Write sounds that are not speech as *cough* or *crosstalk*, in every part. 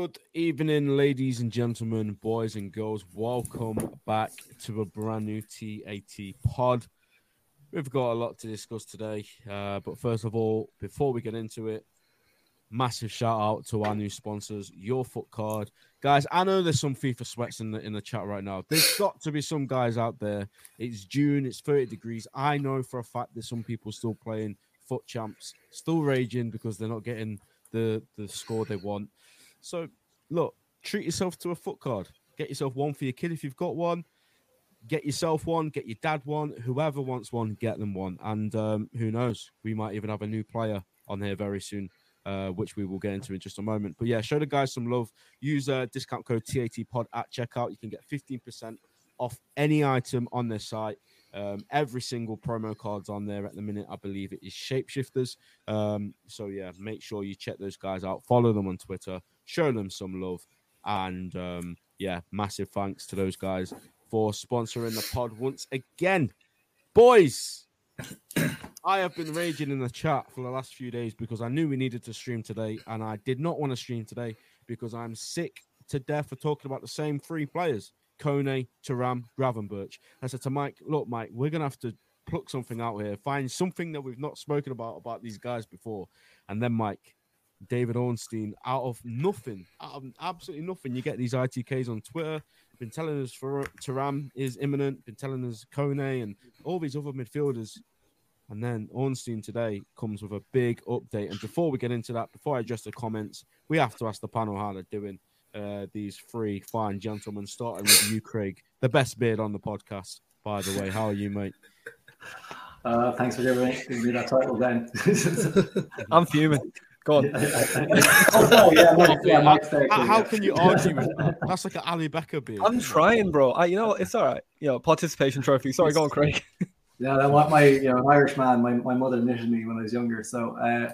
Good evening, ladies and gentlemen, boys and girls. Welcome back to a brand new TAT pod. We've got a lot to discuss today, uh, but first of all, before we get into it, massive shout out to our new sponsors, Your Foot Card, guys. I know there's some FIFA sweats in the in the chat right now. There's got to be some guys out there. It's June, it's 30 degrees. I know for a fact there's some people still playing FUT Champs, still raging because they're not getting the the score they want. So, look, treat yourself to a foot card. Get yourself one for your kid if you've got one. Get yourself one. Get your dad one. Whoever wants one, get them one. And um, who knows? We might even have a new player on here very soon, uh, which we will get into in just a moment. But yeah, show the guys some love. Use uh, discount code TATPod at checkout. You can get 15% off any item on their site. Um, every single promo cards on there at the minute, I believe it is Shapeshifters. Um, so yeah, make sure you check those guys out. Follow them on Twitter show them some love. And um, yeah, massive thanks to those guys for sponsoring the pod once again. Boys, I have been raging in the chat for the last few days because I knew we needed to stream today, and I did not want to stream today because I'm sick to death of talking about the same three players Kone, Thuram, Gravenberch. I said to Mike, Look, Mike, we're going to have to pluck something out here, find something that we've not spoken about about these guys before. And then Mike, David Ornstein out of nothing, out of absolutely nothing. You get these ITKs on Twitter. Been telling us for Thuram is imminent. Been telling us Kone and all these other midfielders. And then Ornstein today comes with a big update. And before we get into that, before I address the comments, we have to ask the panel how they're doing. Uh, these three fine gentlemen, starting with you, Craig, the best beard on the podcast, by the way. How are you, mate? Uh, thanks for giving me that title, then. *laughs* I'm fuming. Go on. *laughs* oh, *laughs* yeah, Mike, yeah, Mike's there too, How, how yeah. can you argue with that? That's like an Ali Becker beard. I'm trying, bro. I, you know, it's all right. You know, participation trophy. Sorry, go on, Craig. *laughs* Yeah, that was my you know an Irish man. My, my mother knitted me when I was younger, so uh,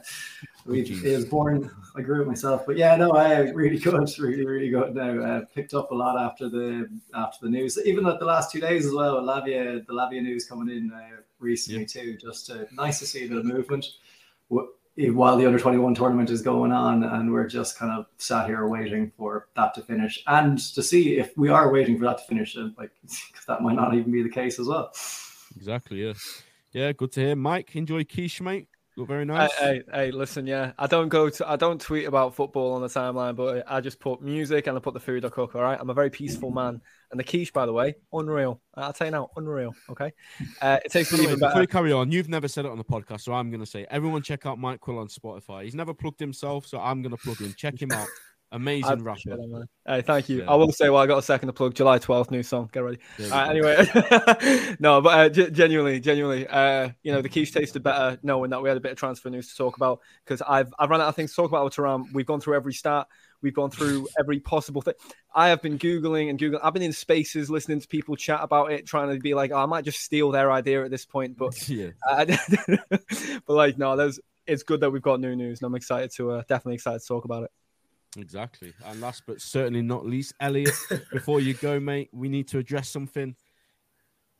we jeez. I was born. I grew it myself, but yeah, no, I really good, really really good. Now uh, picked up a lot after the after the news, even at the last two days as well. Lavia, the Lavia news coming in uh, recently Yeah. too. Just uh, nice to see a bit of movement. Wh- While the under 21 tournament is going on, and we're just kind of sat here waiting for that to finish, and to see if we are waiting for that to finish, like like 'cause that might not even be the case as well. Exactly, yeah. Yeah, good to hear. Mike, enjoy quiche, mate. Look very Hey, nice. hey, hey, listen, yeah. I don't go to, I don't tweet about football on the timeline, but I just put music and I put the food I cook. All right, I'm a very peaceful man. And the quiche, by the way, unreal. I'll tell you now, unreal. Okay, *laughs* uh, it takes By me the way, even before you carry on, you've never said it on the podcast, so I'm going to say everyone check out Mike Quill on Spotify. He's never plugged himself, so I'm going to plug him. Check him out. Amazing rapper. Hey, thank you. Yeah. I will say, well, I got a second to plug. July 12th, new song. Get ready. Uh, anyway, *laughs* no, but uh, ge- genuinely, genuinely, uh, you know, the quiche tasted better knowing that we had a bit of transfer news to talk about because I've I've run out of things to talk about with Thuram. We've gone through every stat, we've gone through every possible thing. I have been googling and googling. I've been in spaces listening to people chat about it, trying to be like, oh, I might just steal their idea at this point, but *laughs* yeah. uh, *laughs* but like, no, there's. It's good that we've got new news, and I'm excited to uh, definitely excited to talk about it. Exactly. And last but certainly not least, Elliot, *laughs* before you go, mate, we need to address something.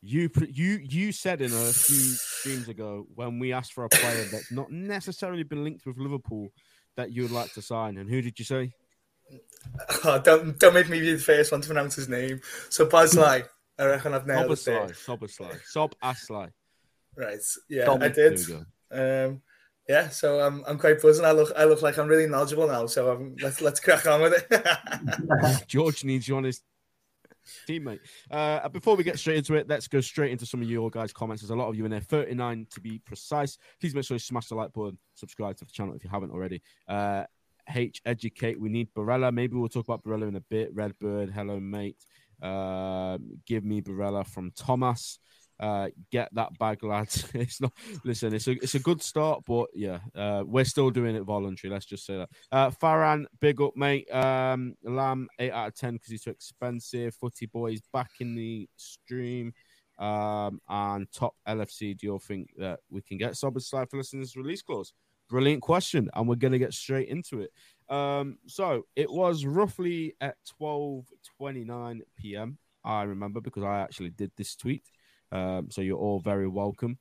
You you you said in a few streams ago when we asked for a player that's not necessarily been linked with Liverpool that you would like to sign, and who did you say? Oh, don't don't make me be the first one to pronounce his name. So Bosley, *laughs* I reckon I've nailed it there. Soboslai, Soboslai, Sob Aslai. Right. Yeah, Dom. I did. Um, yeah, so I'm I'm quite buzzing. I look I look like I'm really knowledgeable now. So um, let's let's crack on with it. *laughs* *laughs* George needs you on his teammate. Uh, before we get straight into it, let's go straight into some of your guys' comments. There's a lot of you in there, 39 to be precise. Please make sure you smash the like button, subscribe to the channel if you haven't already. Uh, H educate. We need Barella. Maybe we'll talk about Barella in a bit. Redbird, hello mate. Uh, give me Barella from Thomas. Uh, get that bag, lads. *laughs* it's not. Listen, it's a it's a good start, but yeah, uh, we're still doing it voluntary. Let's just say that. Uh, Farhan, big up, mate. Um, Lamb, eight out of ten because he's too expensive. Footy boys back in the stream. Um, and top LFC, do you all think that we can get Szoboszlai for listeners release clause? Brilliant question, and we're going to get straight into it. Um, so it was roughly at 12:29 p.m. I remember because I actually did this tweet. Um, so you're all very welcome.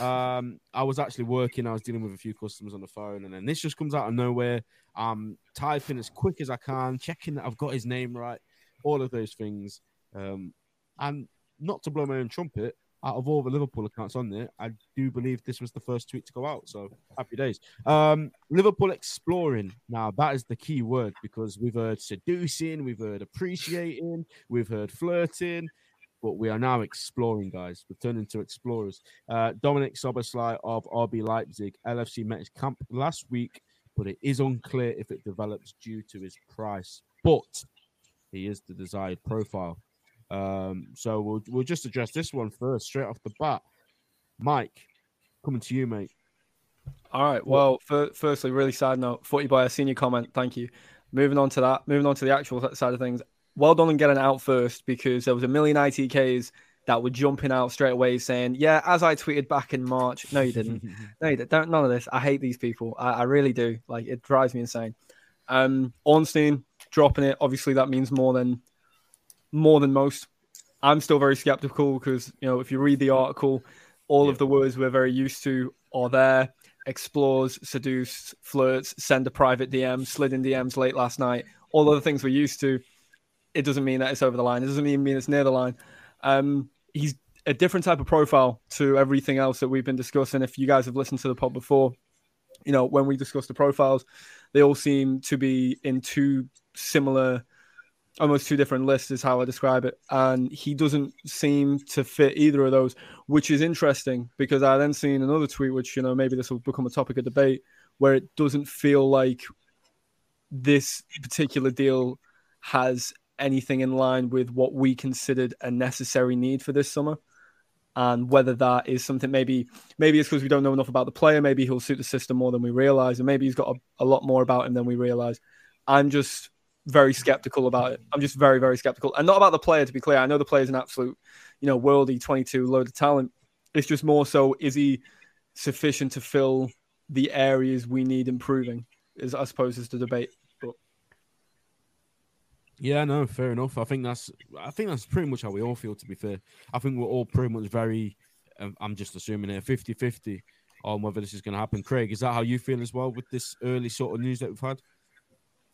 Um, I was actually working. I was dealing with a few customers on the phone, and then this just comes out of nowhere. I'm typing as quick as I can, checking that I've got his name right, all of those things. Um, and not to blow my own trumpet, out of all the Liverpool accounts on there, I do believe this was the first tweet to go out. So happy days. Um, Liverpool exploring. Now that is the key word because we've heard seducing, we've heard appreciating, we've heard flirting, but we are now exploring, guys. We're turning to explorers. Uh, Dominik Szoboszlai of RB Leipzig, LFC met his camp last week, but it is unclear if it develops due to his price. But he is the desired profile. Um, so we'll we'll just address this one first, straight off the bat. Mike, coming to you, mate. All right. Well, for, firstly, really sad note. Footy by a senior comment. Thank you. Moving on to that. Moving on to the actual side of things. Well done on getting out first because there was a million ITKs that were jumping out straight away saying, "Yeah, as I tweeted back in March." No, you didn't. *laughs* no, you didn't. Don't, none of this. I hate these people. I, I really do. Like it drives me insane. Um, Ornstein dropping it. Obviously, that means more than more than most. I'm still very skeptical because you know if you read the article, all yeah. of the words we're very used to are there. Explores, seduced, flirts, send a private DM, slid in DMs late last night. All of the things we're used to. It doesn't mean that it's over the line. It doesn't even mean it's near the line. Um, he's a different type of profile to everything else that we've been discussing. If you guys have listened to the pod before, you know when we discuss the profiles, they all seem to be in two similar almost two different lists is how I describe it. And he doesn't seem to fit either of those, which is interesting because I then seen another tweet, which, you know, maybe this will become a topic of debate, where it doesn't feel like this particular deal has anything in line with what we considered a necessary need for this summer. And whether that is something maybe maybe it's because we don't know enough about the player, maybe he'll suit the system more than we realize, and maybe he's got a, a lot more about him than we realize. I'm just very skeptical about it. I'm just very, very skeptical. And not about the player, to be clear. I know the player's an absolute, you know, worldy 22 load of talent. It's just more so, is he sufficient to fill the areas we need improving? Is I suppose is the debate. But yeah, no, fair enough. I think that's I think that's pretty much how we all feel. To be fair, I think we're all pretty much very. Um, I'm just assuming it 50-50 on whether this is going to happen. Craig, is that how you feel as well with this early sort of news that we've had?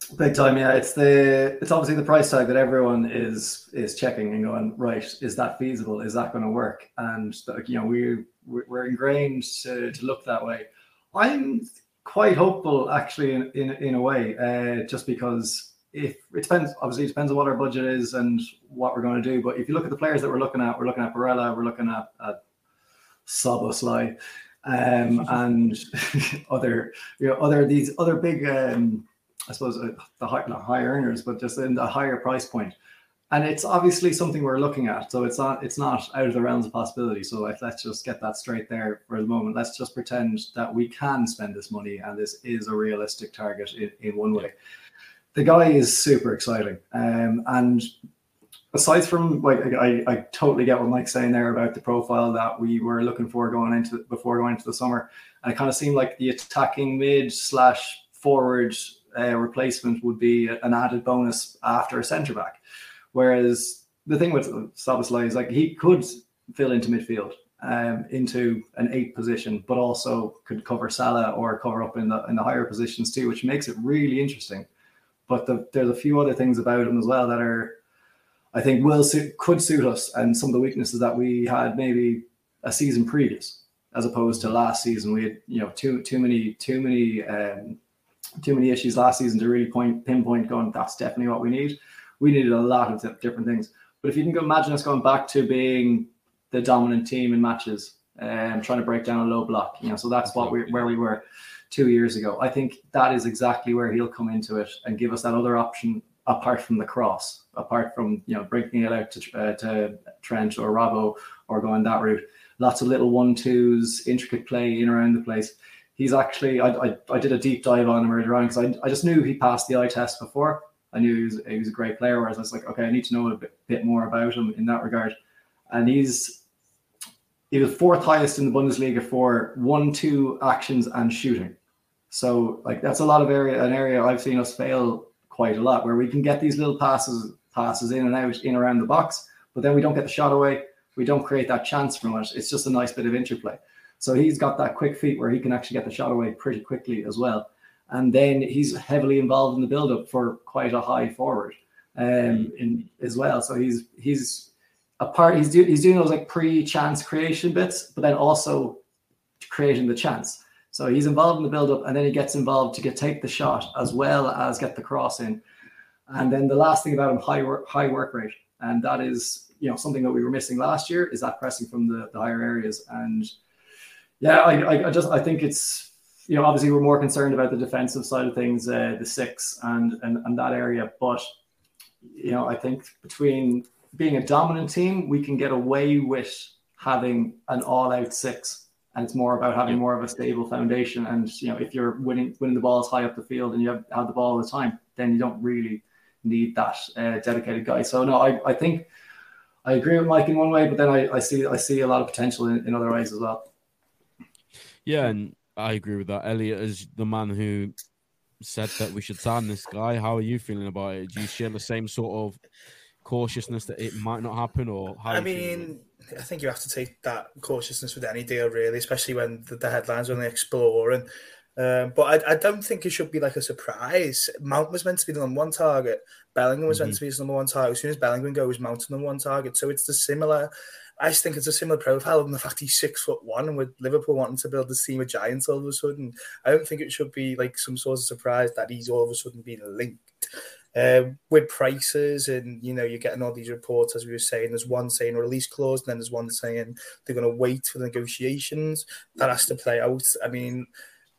Big time, yeah. It's the it's obviously the price tag that everyone is is checking and going right. Is that feasible? Is that going to work? And you know we we're ingrained to, to look that way. I'm quite hopeful, actually, in in, in a way, uh, just because if it depends. Obviously, it depends on what our budget is and what we're going to do. But if you look at the players that we're looking at, we're looking at Barella, we're looking at, at Szoboszlai, um, *laughs* and *laughs* other you know other these other big. Um, I suppose uh, the high, not high earners, but just in the higher price point. And it's obviously something we're looking at, so it's not it's not out of the realms of possibility. So like, let's just get that straight there for the moment. Let's just pretend that we can spend this money, and this is a realistic target in, in one way. The guy is super exciting, um, and aside from like I, I totally get what Mike's saying there about the profile that we were looking for going into before going into the summer, and it kind of seemed like the attacking mid slash forward uh, replacement would be an added bonus after a centre back. Whereas the thing with Szoboszlai is like he could fill into midfield, um, into an eight position, but also could cover Salah or cover up in the in the higher positions too, which makes it really interesting. But the, there's a few other things about him as well that are, I think, will suit, could suit us, and some of the weaknesses that we had maybe a season previous, as opposed to last season. We had you know too too many too many um, too many issues last season to really point pinpoint going that's definitely what we need. We needed a lot of different things. But if you can imagine us going back to being the dominant team in matches and um, trying to break down a low block, you know, so that's what we where we were two years ago. I think that is exactly where he'll come into it and give us that other option apart from the cross, apart from you know breaking it out to uh, to Trent or Robbo or going that route. Lots of little one twos, intricate play in around the place he's actually I, I, I did a deep dive on him earlier on because I, I just knew he passed the eye test before. I knew he was, he was a great player, whereas I was like, okay, I need to know a bit, bit more about him in that regard. And he's he was fourth highest in the Bundesliga for one, two actions and shooting. So like that's a lot of area, an area I've seen us fail quite a lot, where we can get these little passes, passes in and out, in around the box, but then we don't get the shot away. We don't create that chance from it. It's just a nice bit of interplay. So he's got that quick feet where he can actually get the shot away pretty quickly as well. And then he's heavily involved in the build-up for quite a high forward um, in as well. So he's he's a part. He's doing he's doing those like pre-chance creation bits, but then also creating the chance. So he's involved in the build-up, and then he gets involved to get take the shot as well as get the cross in. And then the last thing about him, high work, high work rate, and that is you know something that we were missing last year is that pressing from the, the higher areas. And yeah, I, I, just I think it's you know obviously we're more concerned about the defensive side of things, uh, the six and, and and that area, but you know I think between being a dominant team, we can get away with having an all-out six, and it's more about having more of a stable foundation. And you know, if you're winning winning the balls high up the field and you have, have the ball all the time, then you don't really need that uh, dedicated guy. So no, I, I think I agree with Mike in one way, but then I, I see I see a lot of potential in, in other ways as well. Yeah, and I agree with that. Elliot is the man who said that we should sign this guy. How are you feeling about it? Do you share the same sort of cautiousness that it might not happen, or how? I mean, I think you have to take that cautiousness with any deal, really, especially when the, the headlines when they explore. And um, but I, I, don't think it should be like a surprise. Mount was meant to be the number one target. Bellingham was mm-hmm. meant to be his number one target. As soon as Bellingham goes, Mount the number one target. So it's the similar. I just think it's a similar profile and the fact he's six foot one and with Liverpool wanting to build this team of giants all of a sudden. I don't think it should be like some sort of surprise that he's all of a sudden being linked. Uh, with prices and you know you're getting all these reports as we were saying there's one saying release clause and then there's one saying they're going to wait for the negotiations that has to play out i mean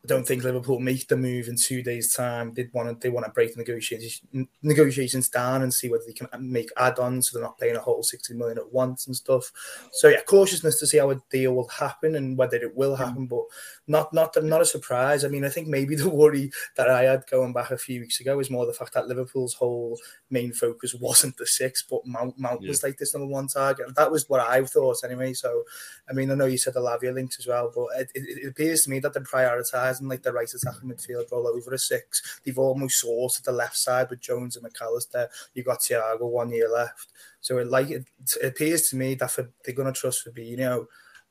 I don't think Liverpool make the move in two days' time. They want to they want to break the negotiations negotiations down and see whether they can make add-ons so they're not paying a whole sixty million at once and stuff. So yeah, cautiousness to see how a deal will happen and whether it will happen, but not not not a surprise. I mean, I think maybe *laughs* the worry that I had going back a few weeks ago is more the fact that Liverpool's whole main focus wasn't the six, but Mount Mount yeah. was like this number one target. That was what I thought anyway. So I mean, I know you said the Lavia links as well, but it, it, it appears to me that they're prioritising like the right attacking midfield all over a six. They've almost sorted the left side with Jones and McAllister. You've got Thiago one year left. So it like it, it appears to me that for, they're going to trust Fabinho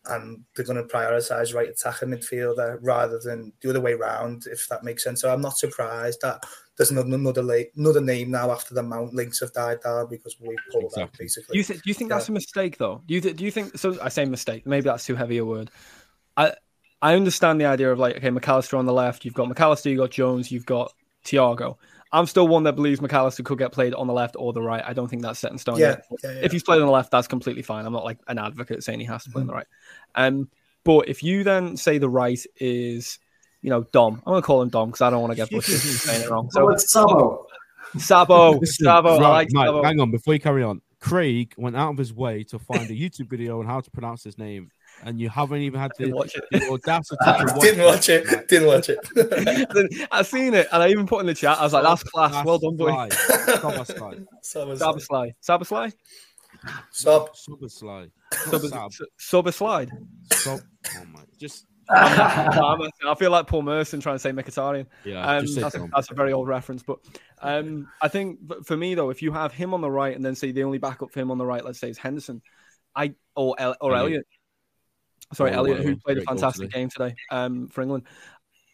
and they're going to prioritise right attacking midfielder rather than the other way around, if that makes sense. So I'm not surprised that there's another another, another name now after the Mount links have died down because we pulled exactly. out basically. Do you, th- do you think yeah. that's a mistake though? Do you th- do you think so? I say mistake. Maybe that's too heavy a word. I I understand the idea of like okay, McAllister on the left. You've got McAllister. You've got Jones, you've got Thiago. I'm still one that believes McAllister could get played on the left or the right. I don't think that's set in stone. Yeah, yeah, yeah. If he's played on the left, that's completely fine. I'm not like an advocate saying he has to play mm-hmm. on the right. Um, but if you then say the right is, you know, Dom, I'm gonna call him Dom because I don't want to get butchered saying it wrong. *laughs* So oh, it's Sabo. Sabo, *laughs* Sabo. Right, I like Mike, Sabo. hang on before you carry on. Craig went out of his way to find a YouTube video on how to pronounce his name and you haven't even had the, watch it. the audacity to watch *laughs* Didn't watch it. it. Didn't watch it. *laughs* I've seen it, and I even put in the chat. I was like, "That's class. well done, boy." Sabasly. Sabasly. Sabasly. Sub. Sabasly. *laughs* Sabasly. Sub. Oh my! Just. I feel like Paul Merson trying to say Mkhitaryan. Yeah, um, that's, a, that's, a, very old reference. But um, I think for me though, if you have him on the right and then say the only backup for him on the right, let's say is Henderson, I or or Elliot, sorry, oh, Elliot, who played a fantastic game today um, for England.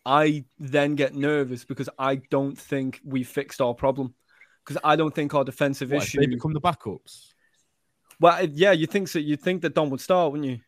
I then get nervous because I don't think we fixed our problem. Because I don't think our defensive what, issue. They become the backups. Well, yeah, you think so. You think that Dom would start, wouldn't you?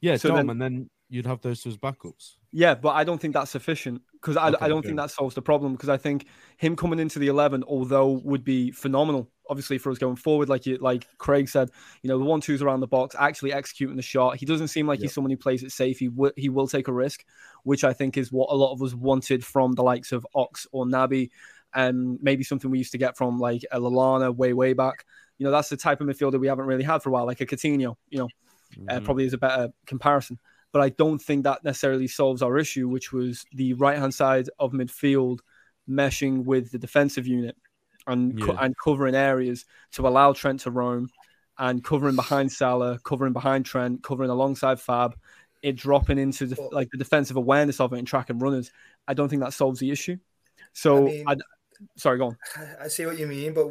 Yeah, so Dom, then, and then you'd have those as backups. Yeah, but I don't think that's sufficient because I, okay, I don't okay. think that solves the problem. Because I think him coming into the eleven, although would be phenomenal, obviously for us going forward, like you, like Craig said, you know, the one twos around the box, actually executing the shot. He doesn't seem like yep. he's someone who plays it safe. He will he will take a risk, which I think is what a lot of us wanted from the likes of Ox or Naby, and maybe something we used to get from like a Lallana way way back. You know, that's the type of midfielder we haven't really had for a while, like a Coutinho. You know, uh, mm-hmm. uh, probably is a better comparison. But I don't think that necessarily solves our issue, which was the right hand side of midfield meshing with the defensive unit and yeah. and covering areas to allow Trent to roam and covering behind Salah, covering behind Trent, covering alongside Fab, it dropping into the, like the defensive awareness of it and tracking runners. I don't think that solves the issue. So I mean, I, Sorry, go on. I see what you mean, but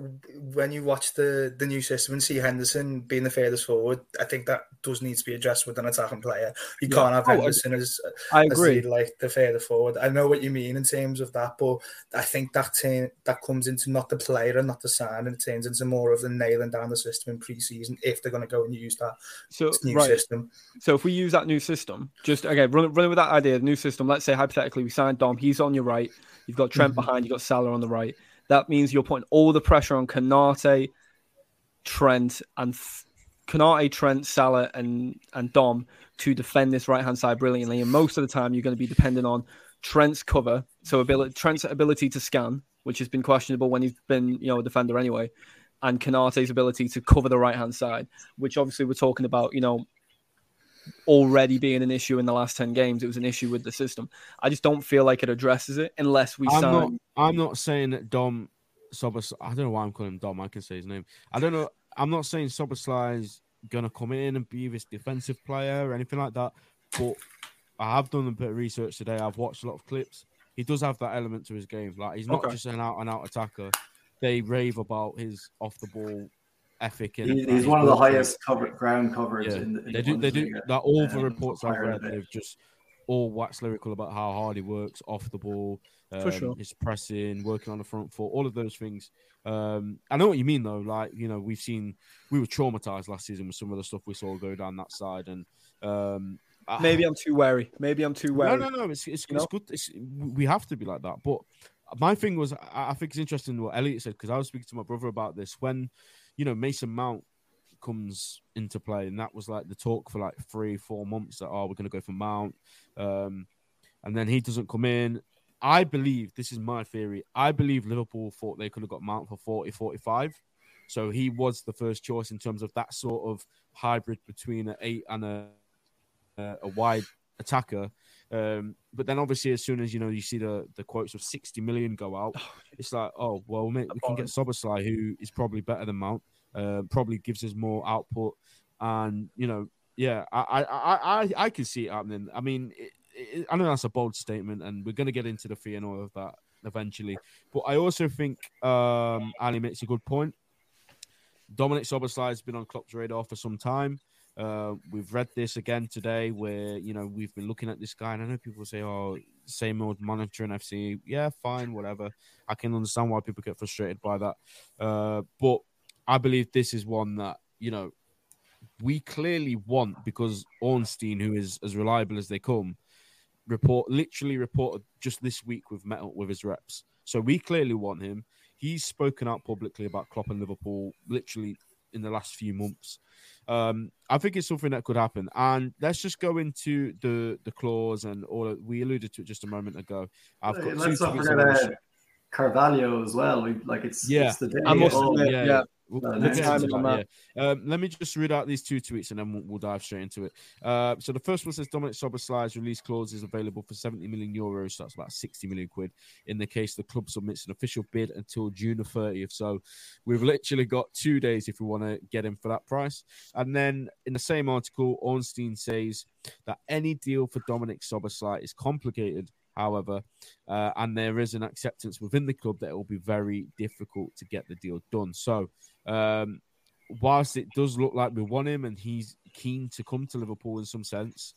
when you watch the the new system and see Henderson being the furthest forward, I think that does need to be addressed with an attacking player. You yeah. can't have oh, Henderson as I agree, as the, like the furthest forward. I know what you mean in terms of that, but I think that t- that comes into not the player and not the sign, and it turns into more of the nailing down the system in preseason if they're going to go and use that so, new right. system. So if we use that new system, just okay, running run with that idea, the new system. Let's say hypothetically we signed Dom, he's on your right. You've got Trent mm-hmm. behind, you've got Salah on the right. That means you're putting all the pressure on Konate, Trent, and Konate, Trent, Salah, and and Dom to defend this right hand side brilliantly. And most of the time, you're going to be dependent on Trent's cover, so ability, Trent's ability to scan, which has been questionable when he's been you know a defender anyway, and Konate's ability to cover the right hand side, which obviously we're talking about you know already being an issue in the last 10 games. It was an issue with the system. I just don't feel like it addresses it unless we I'm sign. Not, I'm not saying that Dom Sobos, I don't know why I'm calling him Dom. I can say his name. I don't know. I'm not saying Szoboszlai is going to come in and be this defensive player or anything like that. But I have done a bit of research today. I've watched a lot of clips. He does have that element to his game. Like he's not okay. just an out and out attacker. They rave about his off the ball ethic. He, he's one of the highest cover, ground coverage. Yeah. In the, in they do. They do. That all the reports I've read, they've just all wax lyrical about how hard he works off the ball. Um, For sure, his pressing, working on the front foot, all of those things. Um, I know what you mean though. Like you know, we've seen we were traumatized last season with some of the stuff we saw go down that side, and um, maybe I'm too wary. Maybe I'm too wary. No, no, no. It's it's, it's good. It's, we have to be like that. But my thing was, I think it's interesting what Elliot said because I was speaking to my brother about this when you know, Mason Mount comes into play, and that was like the talk for like three, four months that oh, we're going to go for Mount, um, and then he doesn't come in. I believe this is my theory. I believe Liverpool thought they could have got Mount for 40, 45. So he was the first choice in terms of that sort of hybrid between an eight and a a wide attacker. Um, but then obviously, as soon as you know you see the the quotes of 60 million go out, it's like, oh well, mate, we can get Szoboszlai, who is probably better than Mount, uh, probably gives us more output, and you know, yeah, I I I I can see it happening. I mean, it, it, I know that's a bold statement, and we're going to get into the fee and all of that eventually. But I also think um, Ali makes a good point. Dominic Szoboszlai has been on Klopp's radar for some time. Uh, we've read this again today, where you know we've been looking at this guy, and I know people say, "Oh, same old monitor and FC." Yeah, fine, whatever. I can understand why people get frustrated by that, uh, but I believe this is one that you know we clearly want because Ornstein, who is as reliable as they come, report literally reported just this week with metal with his reps. So we clearly want him. He's spoken out publicly about Klopp and Liverpool literally in the last few months. Um, I think it's something that could happen. And let's just go into the the clause and all. Of, We alluded to it just a moment ago. I've got let's not forget uh, Carvalho as well. We, like it's yeah, it's the day. Admit, yeah. yeah. We'll, we'll that, yeah. um, let me just read out these two tweets and then we'll, we'll dive straight into it. Uh, so the first one says Dominic Szoboszlai's release clause is available for 70 million euros. So that's about 60 million quid in the case the club submits an official bid until June the 30th. So we've literally got two days if we want to get him for that price. And then in the same article, Ornstein says that any deal for Dominic Szoboszlai is complicated however, uh, and there is an acceptance within the club that it will be very difficult to get the deal done. So um, whilst it does look like we want him and he's keen to come to Liverpool in some sense,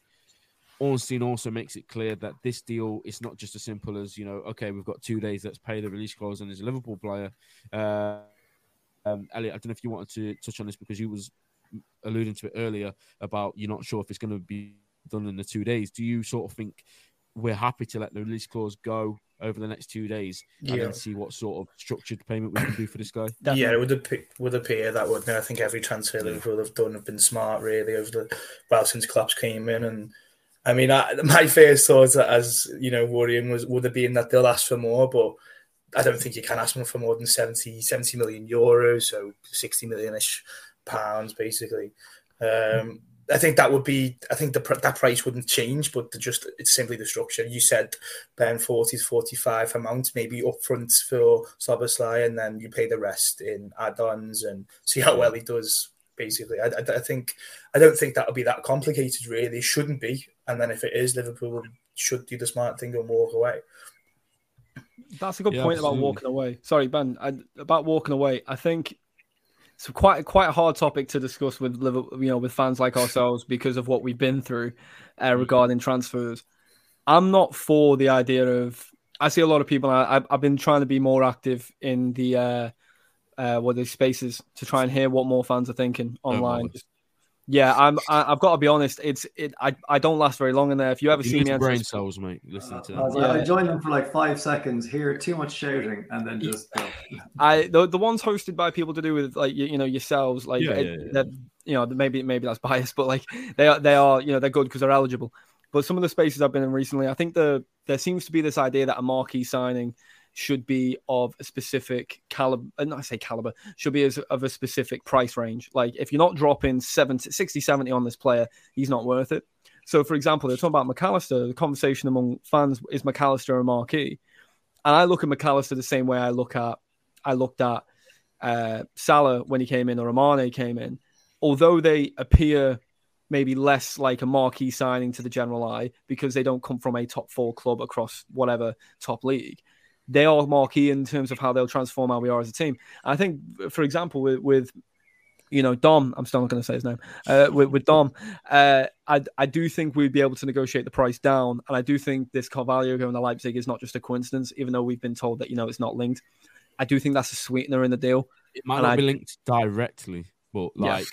Ornstein also makes it clear that this deal is not just as simple as, you know, okay, we've got two days, let's pay the release clause and he's a Liverpool player. Uh, um, Elliot, I don't know if you wanted to touch on this because you was alluding to it earlier about you're not sure if it's going to be done in the two days. Do you sort of think we're happy to let the release clause go over the next two days and yeah. then see what sort of structured payment we can do for this guy. Definitely. Yeah, it would appear, would appear that would. I think every transfer Liverpool have done have been smart really over the well since Klopp came in and. I mean, I, my first thought, as you know, worrying was would have been that they'll ask for more, but I don't think you can ask them for more than 70, 70 million euros, so 60 million ish pounds, basically. Um, I think that would be. I think the that price wouldn't change, but just it's simply the structure. You said Ben forty to forty five amount, maybe upfront for Szoboszlai, and then you pay the rest in add-ons and see how well he does Basically, I, I, I think I don't think that'll be that complicated. Really, it shouldn't be. And then if it is, Liverpool should do the smart thing and walk away. That's a good Yeah, point about walking away. Sorry, Ben. I, about walking away, I think it's quite quite a hard topic to discuss with Liverpool, you know, with fans like ourselves because of what we've been through uh, regarding transfers. I'm not for the idea of. I see a lot of people. I, I've- I've been trying to be more active in the uh, uh, what are these spaces to try and hear what more fans are thinking online. Yeah, I'm. I, I've got to be honest. It's it. I, I don't last very long in there. If you ever You see need me, enter brain this- cells, mate. Listen to that. like, I Yeah. joined them for like five seconds, hear too much shouting, and then just go. *laughs* I the, the ones hosted by people to do with like you, you know yourselves like Yeah, it- yeah, yeah. that you know maybe maybe that's biased but like they are they are you know they're good because they're eligible but some of the spaces I've been in recently I think the there seems to be this idea that a marquee signing should be of a specific caliber not I say caliber should be as, of a specific price range. Like if you're not dropping 70 60 70 on this player he's not worth it. So for example they're talking about McAllister the conversation among fans is McAllister a marquee? And I look at McAllister the same way I look at I looked at uh, Salah when he came in or Amane came in, although they appear maybe less like a marquee signing to the general eye because they don't come from a top four club across whatever top league. They are marquee in terms of how they'll transform how we are as a team. I think, for example, with, with you know Dom, I'm still not going to say his name. Uh, with, with Dom, uh, I I do think we'd be able to negotiate the price down, and I do think this Carvalho going to Leipzig is not just a coincidence, even though we've been told that you know it's not linked. I do think that's a sweetener in the deal. It might And not I- be linked directly, but Yeah. like,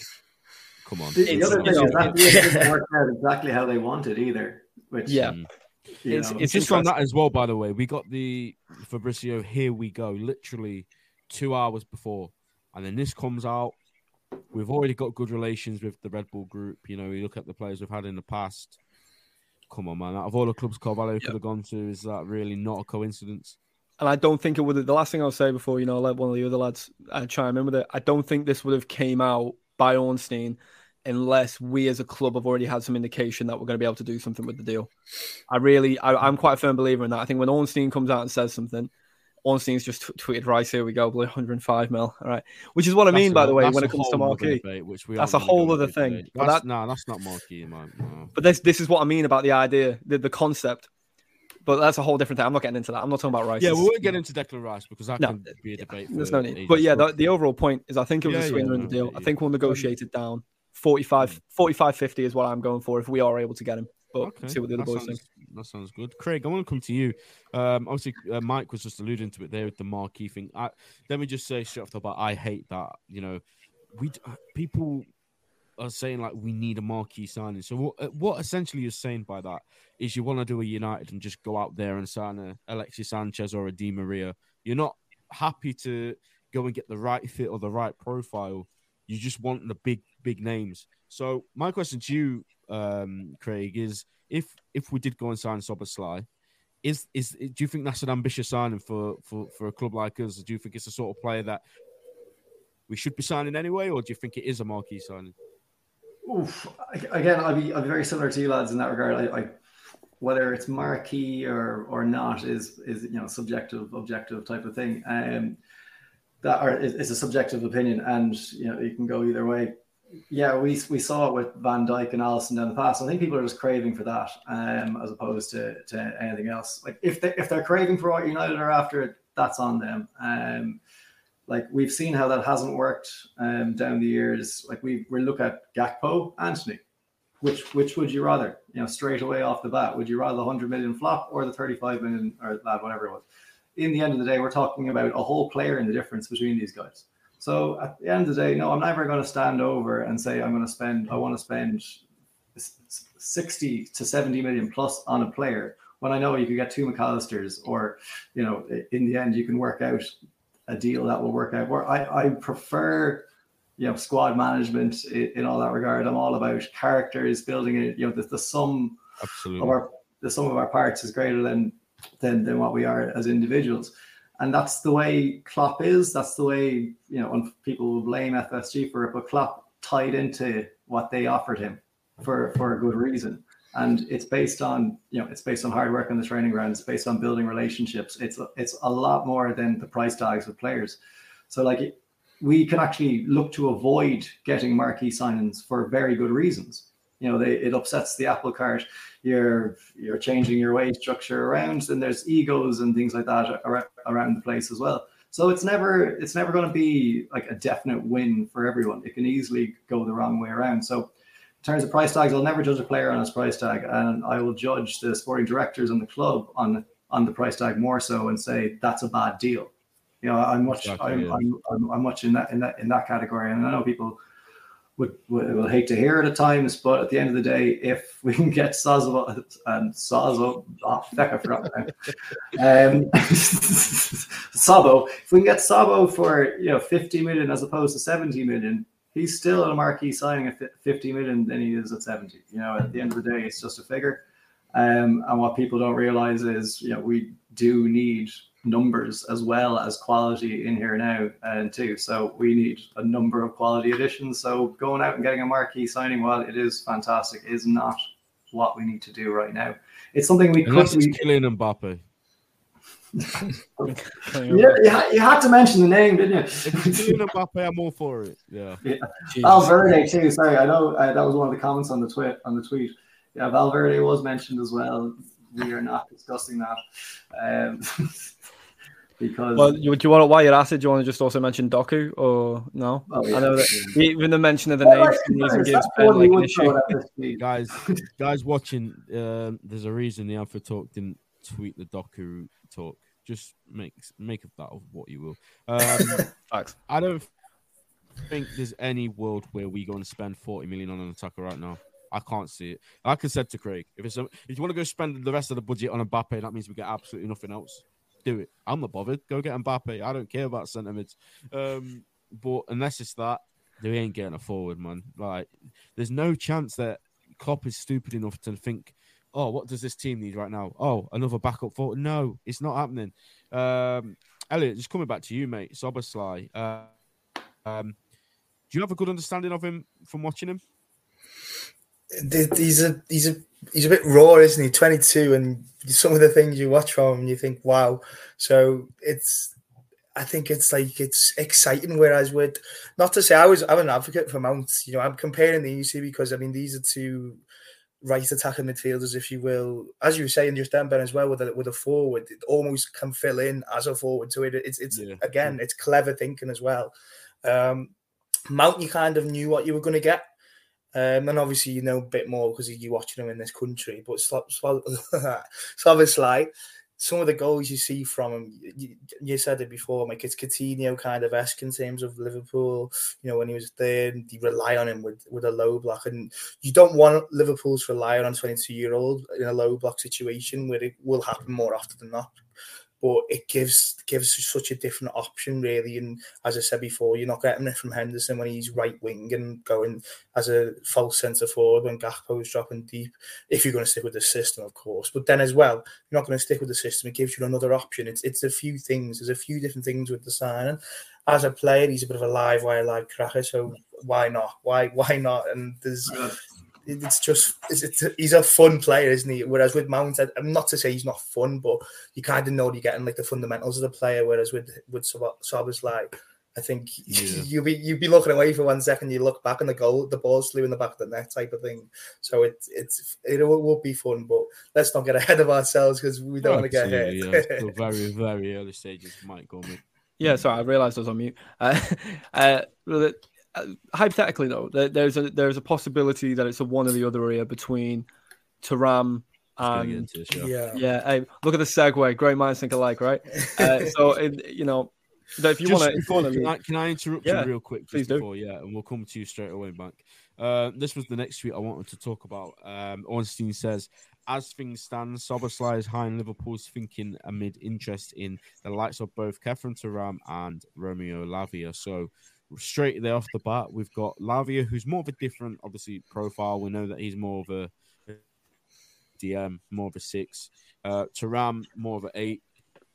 come on. The, the other thing is that didn't work out exactly how they wanted either. Which Yeah. It's- it's just on that as well, by the way, we got the Fabrizio Here We Go literally two hours before, and then this comes out. We've already got good relations with the Red Bull group. You know, we look at the players we've had in the past. Come on, man. Out of all the clubs Carvalho could have gone to, is that really not a coincidence? and I don't think it would. The last thing I'll say before you know, let one of the other lads uh, chime in with it. I don't think this would have came out by Ornstein unless we as a club have already had some indication that we're going to be able to do something with the deal. I really, I, I'm quite a firm believer in that. I think when Ornstein comes out and says something, Ornstein's just t- tweeted right here we go, 105 mil. All right, which is what I mean, That's by the way, when it comes to marquee. debate, which we That's a whole other thing, but That's, that- nah, that's not marquee, man. No. But this, this is what I mean about the idea, the, the concept. But that's a whole different thing. I'm not getting into that. I'm not talking about Rice. Yeah, we won't get into Declan Rice because that No, can be a debate. There's no need. But yeah, the, the overall point is I think it was Yeah, a yeah, swinger in the deal. yeah, I think we'll negotiate it down. 45, 45 50 is what I'm going for if we are able to get him. But Okay, see what the other that boys sounds, think. That sounds good. Craig, I want to come to you. Um, obviously, uh, Mike was just alluding to it there with the marquee thing. I, let me just say straight off the bat, I hate that. You know, we uh, people are saying like we need a marquee signing. So what, uh, what essentially you're saying by that is you want to do a United and just go out there and sign a Alexis Sanchez or a Di Maria. You're not happy to go and get the right fit or the right profile. You just want the big, big names. So my question to you, um, Craig, is if if we did go and sign Soboslai, is is do you think that's an ambitious signing for for for a club like us? Do you think it's the sort of player that we should be signing anyway, or do you think it is a marquee signing? Oof. Again, I'd be, I'd be very similar to you lads in that regard. I, I whether it's marquee or or not is is you know subjective, objective type of thing. Um, that or is, is a subjective opinion, and you know you can go either way. Yeah, we we saw it with Van Dijk and Alisson down the past. I think people are just craving for that, um, as opposed to, to anything else. Like if they if they're craving for what United are after, that's on them. Um, like we've seen how that hasn't worked um, down the years. Like we we look at Gakpo, Antony. Which which would you rather? You know, straight away off the bat, would you rather the hundred million flop or the thirty-five million or that whatever it was? In the end of the day, we're talking about a whole player and the difference between these guys. So at the end of the day, no, I'm never going to stand over and say I'm going to spend. I want to spend sixty to seventy million plus on a player when I know you could get two McAllisters, or you know, in the end, you can work out a deal that will work out. Where I, I prefer, you know, squad management in, in all that regard. I'm all about characters, building it. You know, the, the sum of our the sum of our parts is greater than than than what we are as individuals. And that's the way Klopp is. That's the way you know. People will blame FSG for it, but Klopp tied into what they offered him for for a good reason. And it's based on you know it's based on hard work on the training ground. It's based on building relationships. It's it's a lot more than the price tags of players. So like we can actually look to avoid getting marquee signings for very good reasons. You know, they, it upsets the apple cart. You're you're changing your wage structure around, and there's egos and things like that around the place as well. So it's never it's never going to be like a definite win for everyone. It can easily go the wrong way around. So in terms of price tags, I'll never judge a player on his price tag, and I will judge the sporting directors and the club on on the price tag more so and say that's a bad deal. You know, I'm much exactly, I'm, yeah. I'm, I'm, I'm, much in that in that in that category, and I know people would, would will hate to hear it at times, but at the end of the day, if we can get Sazo and Sazo, oh I forgot name. Um, *laughs* Sabo, if we can get Sabo for you know 50 million as opposed to 70 million, he's still a marquee signing at 50 million than he is at 70. You know, at the end of the day, it's just a figure. Um, and what people don't realize is, you know, we do need numbers as well as quality in here now and too. So we need a number of quality additions. So going out and getting a marquee signing, while it is fantastic, is not what we need to do right now. It's something we Unless could. It's Kylian Mbappe. yeah, you, had to mention the name, didn't you? If it's Kylian Mbappe, I'm all for it. Yeah. *laughs* yeah. Valverde too. Sorry, I know uh, that was one of the comments on the tweet on the tweet. Yeah, Valverde was mentioned as well. We are not discussing that. Um, *laughs* because well, you, do you want to, while you're at it, do you want to just also mention Doku or no? Oh, yeah. I know that yeah. even the mention of the well, name gives Ben like an issue. *laughs* guys, guys watching, uh, there's a reason the Alpha Talk didn't tweet the Doku talk. Just make make of that of what you will. Um, *laughs* I don't think there's any world where we go and spend 40 million on an attacker right now. I can't see it. Like I said to Craig, if it's a, if you want to go spend the rest of the budget on a Mbappe, that means we get absolutely nothing else do it. I'm not bothered. Go get Mbappe. I don't care about sentiments. Um, but unless it's that, they ain't getting a forward, man. Like, there's no chance that Klopp is stupid enough to think, oh, what does this team need right now? Oh, another backup forward. No, it's not happening. Um, Elliot, just coming back to you, mate. Szoboszlai. Uh, um, do you have a good understanding of him from watching him? He's a he's a he's a bit raw, isn't he? Twenty two, and some of the things you watch from him, you think, wow. So it's I think it's like it's exciting. Whereas with not to say I was I'm an advocate for Mount. You know, I'm comparing these two because I mean these are two right attacking midfielders, if you will. As you were saying just then, Ben, as well with a with a forward, it almost can fill in as a forward to it. It's it's yeah. again, it's clever thinking as well. Um, Mount, you kind of knew what you were going to get um, and obviously, you know a bit more because you're watching them in this country. But Szoboszlai, *laughs* some of the goals you see from him, you, you said it before, like it's Coutinho kind of esque in terms of Liverpool. You know, when he was there, you rely on him with, with a low block. And you don't want Liverpool to rely on a 22 year old in a low block situation where it will happen more often than not but it gives gives such a different option really. And as I said before, you're not getting it from Henderson when he's right wing and going as a false centre forward when Gakpo is dropping deep. If you're going to stick with the system, of course, but then as well, you're not going to stick with the system. It gives you another option. It's it's a few things. There's a few different things with the signing. As a player, he's a bit of a live wire, live cracker. So why not? Why why not? And there's it's just it's, it's he's a fun player, isn't he? Whereas with Mount, I'm not to say he's not fun, but you kind of know you're getting like the fundamentals of the player. Whereas with with Szoboszlai, I think yeah. *laughs* you'll be you'll be looking away for one second, you look back and the goal, the ball's slew in the back of the net type of thing. So it it's it will, will be fun, but let's not get ahead of ourselves because we don't want to get hit. Yeah, *laughs* very very early stages, might go. Yeah, sorry, I realised I was on mute. Uh, *laughs* uh, hypothetically though, there's a there's a possibility that it's a one or the other area between Thuram and yeah, yeah. Hey, look at the segue. Great minds think alike, right? Uh, *laughs* so it, you know, if you want to, can, I, can I interrupt yeah, you real quick? Please before, do. Yeah, and we'll come to you straight away, back. Uh, this was the next tweet I wanted to talk about. Um, Ornstein says, as things stand, Szoboszlai is high in Liverpool's thinking amid interest in the likes of both Khéphren Thuram and Romeo Lavia. So straight there off the bat, we've got Lavia, who's more of a different, obviously, profile. We know that he's more of a DM, more of a six. Uh, Thuram, more of an eight,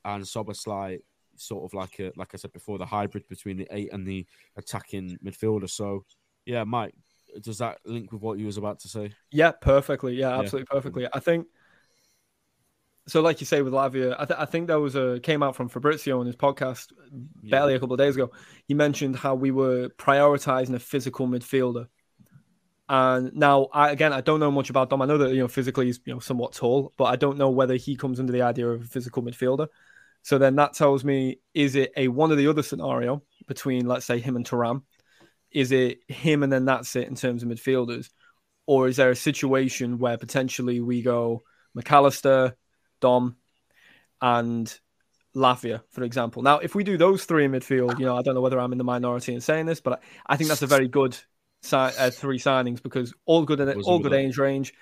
and Szoboszlai, sort of like a, like I said before, the hybrid between the eight and the attacking midfielder. So, yeah, Mike, does that link with what you was about to say? Yeah, perfectly. Yeah, absolutely yeah. perfectly. I think so like you say with Lavia, I, th- I think there was a came out from Fabrizio on his podcast barely a couple of days ago. He mentioned how we were prioritizing a physical midfielder. And now, I, again, I don't know much about Dom. I know that you know physically he's you know somewhat tall, but I don't know whether he comes under the idea of a physical midfielder. So then that tells me: is it a one or the other scenario between, let's say, him and Thuram? Is it him and then that's it in terms of midfielders, or is there a situation where potentially we go McAllister, Dom, and Lavia, for example. Now, if we do those three in midfield, you know, I don't know whether I'm in the minority in saying this, but I think that's a very good si- uh, three signings because all good, in, all good age range.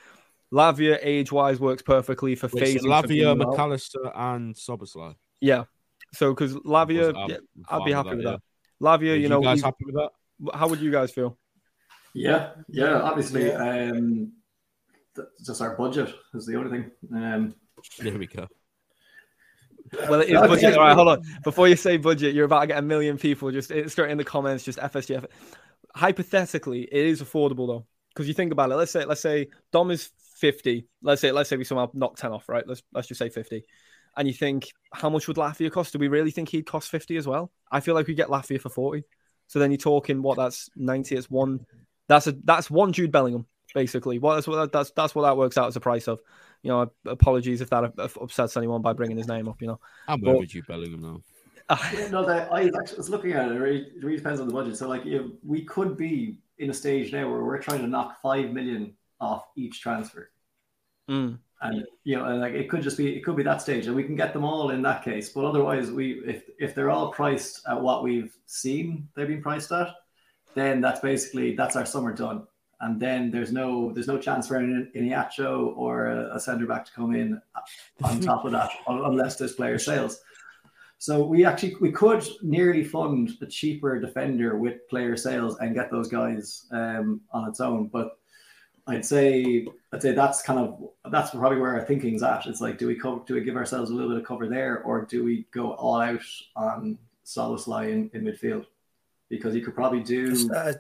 Lavia, age wise, works perfectly for Wait, phasing. so Lavia, McAllister, and Szoboszlai. Yeah. So, because Lavia, I'm yeah, fine I'd be with happy that, with yeah. that. Lavia, Are you know, guys we- happy with that? how would you guys feel? Yeah, yeah, obviously. Um, th- just our budget is the only thing. Um, *laughs* There we go. Well, it is *laughs* budget. All right, hold on. Before you say budget, you're about to get a million people just straight in the comments, just FSGF. Hypothetically, it is affordable though, because you think about it. Let's say, let's say Dom is fifty. Let's say, let's say we somehow knock ten off, right? Let's let's just say fifty. And you think, how much would Lavia cost? Do we really think he'd cost fifty as well? I feel like we get Lavia for forty. So then you're talking what? That's ninety. It's one. That's a that's one Jude Bellingham basically. What that's what that's that's what that works out as a price of. You know, apologies if that upsets anyone by bringing his name up. You know. I'm But- over you, Bellingham now. Yeah, no, that I actually was looking at it. It really, it really depends on the budget. So, like, if we could be in a stage now where we're trying to knock five million off each transfer, Mm. and you know, and like it could just be it could be that stage, and we can get them all in that case. But otherwise, we if if they're all priced at what we've seen they've been priced at, then that's basically that's our summer done. And then there's no there's no chance for an Iniacho or a, a centre back to come in on *laughs* top of that, unless there's player sales. So we actually we could nearly fund a cheaper defender with player sales and get those guys um, on its own. But I'd say I'd say that's kind of that's probably where our thinking's at. It's like do we cover, do we give ourselves a little bit of cover there, or do we go all out on Szoboszlai in, in midfield? Because you could probably do I,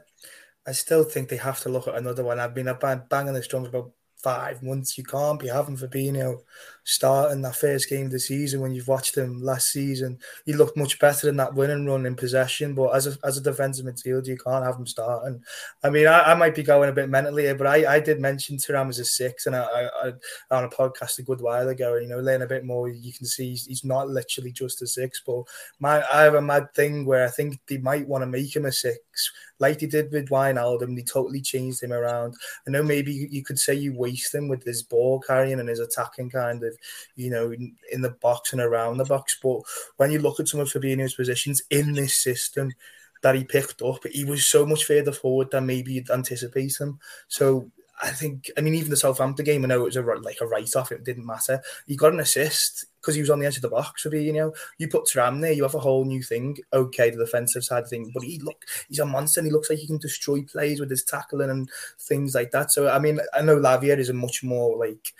I still think they have to look at another one. I've been banging this drum for about five months. You can't be having Fabinho starting that first game of the season when you've watched him last season. He looked much better than that winning run in possession, but as a, as a defensive midfielder, you can't have him starting. I mean, I, I might be going a bit mentally here, but I, I did mention Thuram as a six, and I, I, I on a podcast a good while ago, you know, learn a bit more. You can see he's, he's not literally just a six, but my I have a mad thing where I think they might want to make him a six, like they did with Wijnaldum. They totally changed him around. I know maybe you, could say you waste him with his ball carrying and his attacking kind of, you know, in, in the box and around the box. But when you look at some of Fabinho's positions in this system that he picked up, he was so much further forward than maybe you'd anticipate him. So I think, I mean, even the Southampton game, I know it was a, like a write off, it didn't matter. He got an assist because he was on the edge of the box for you know. You put Thuram there, you have a whole new thing. Okay, the defensive side of things, but he look, he's a monster and he looks like he can destroy plays with his tackling and things like that. So, I mean, I know Lavia is a much more like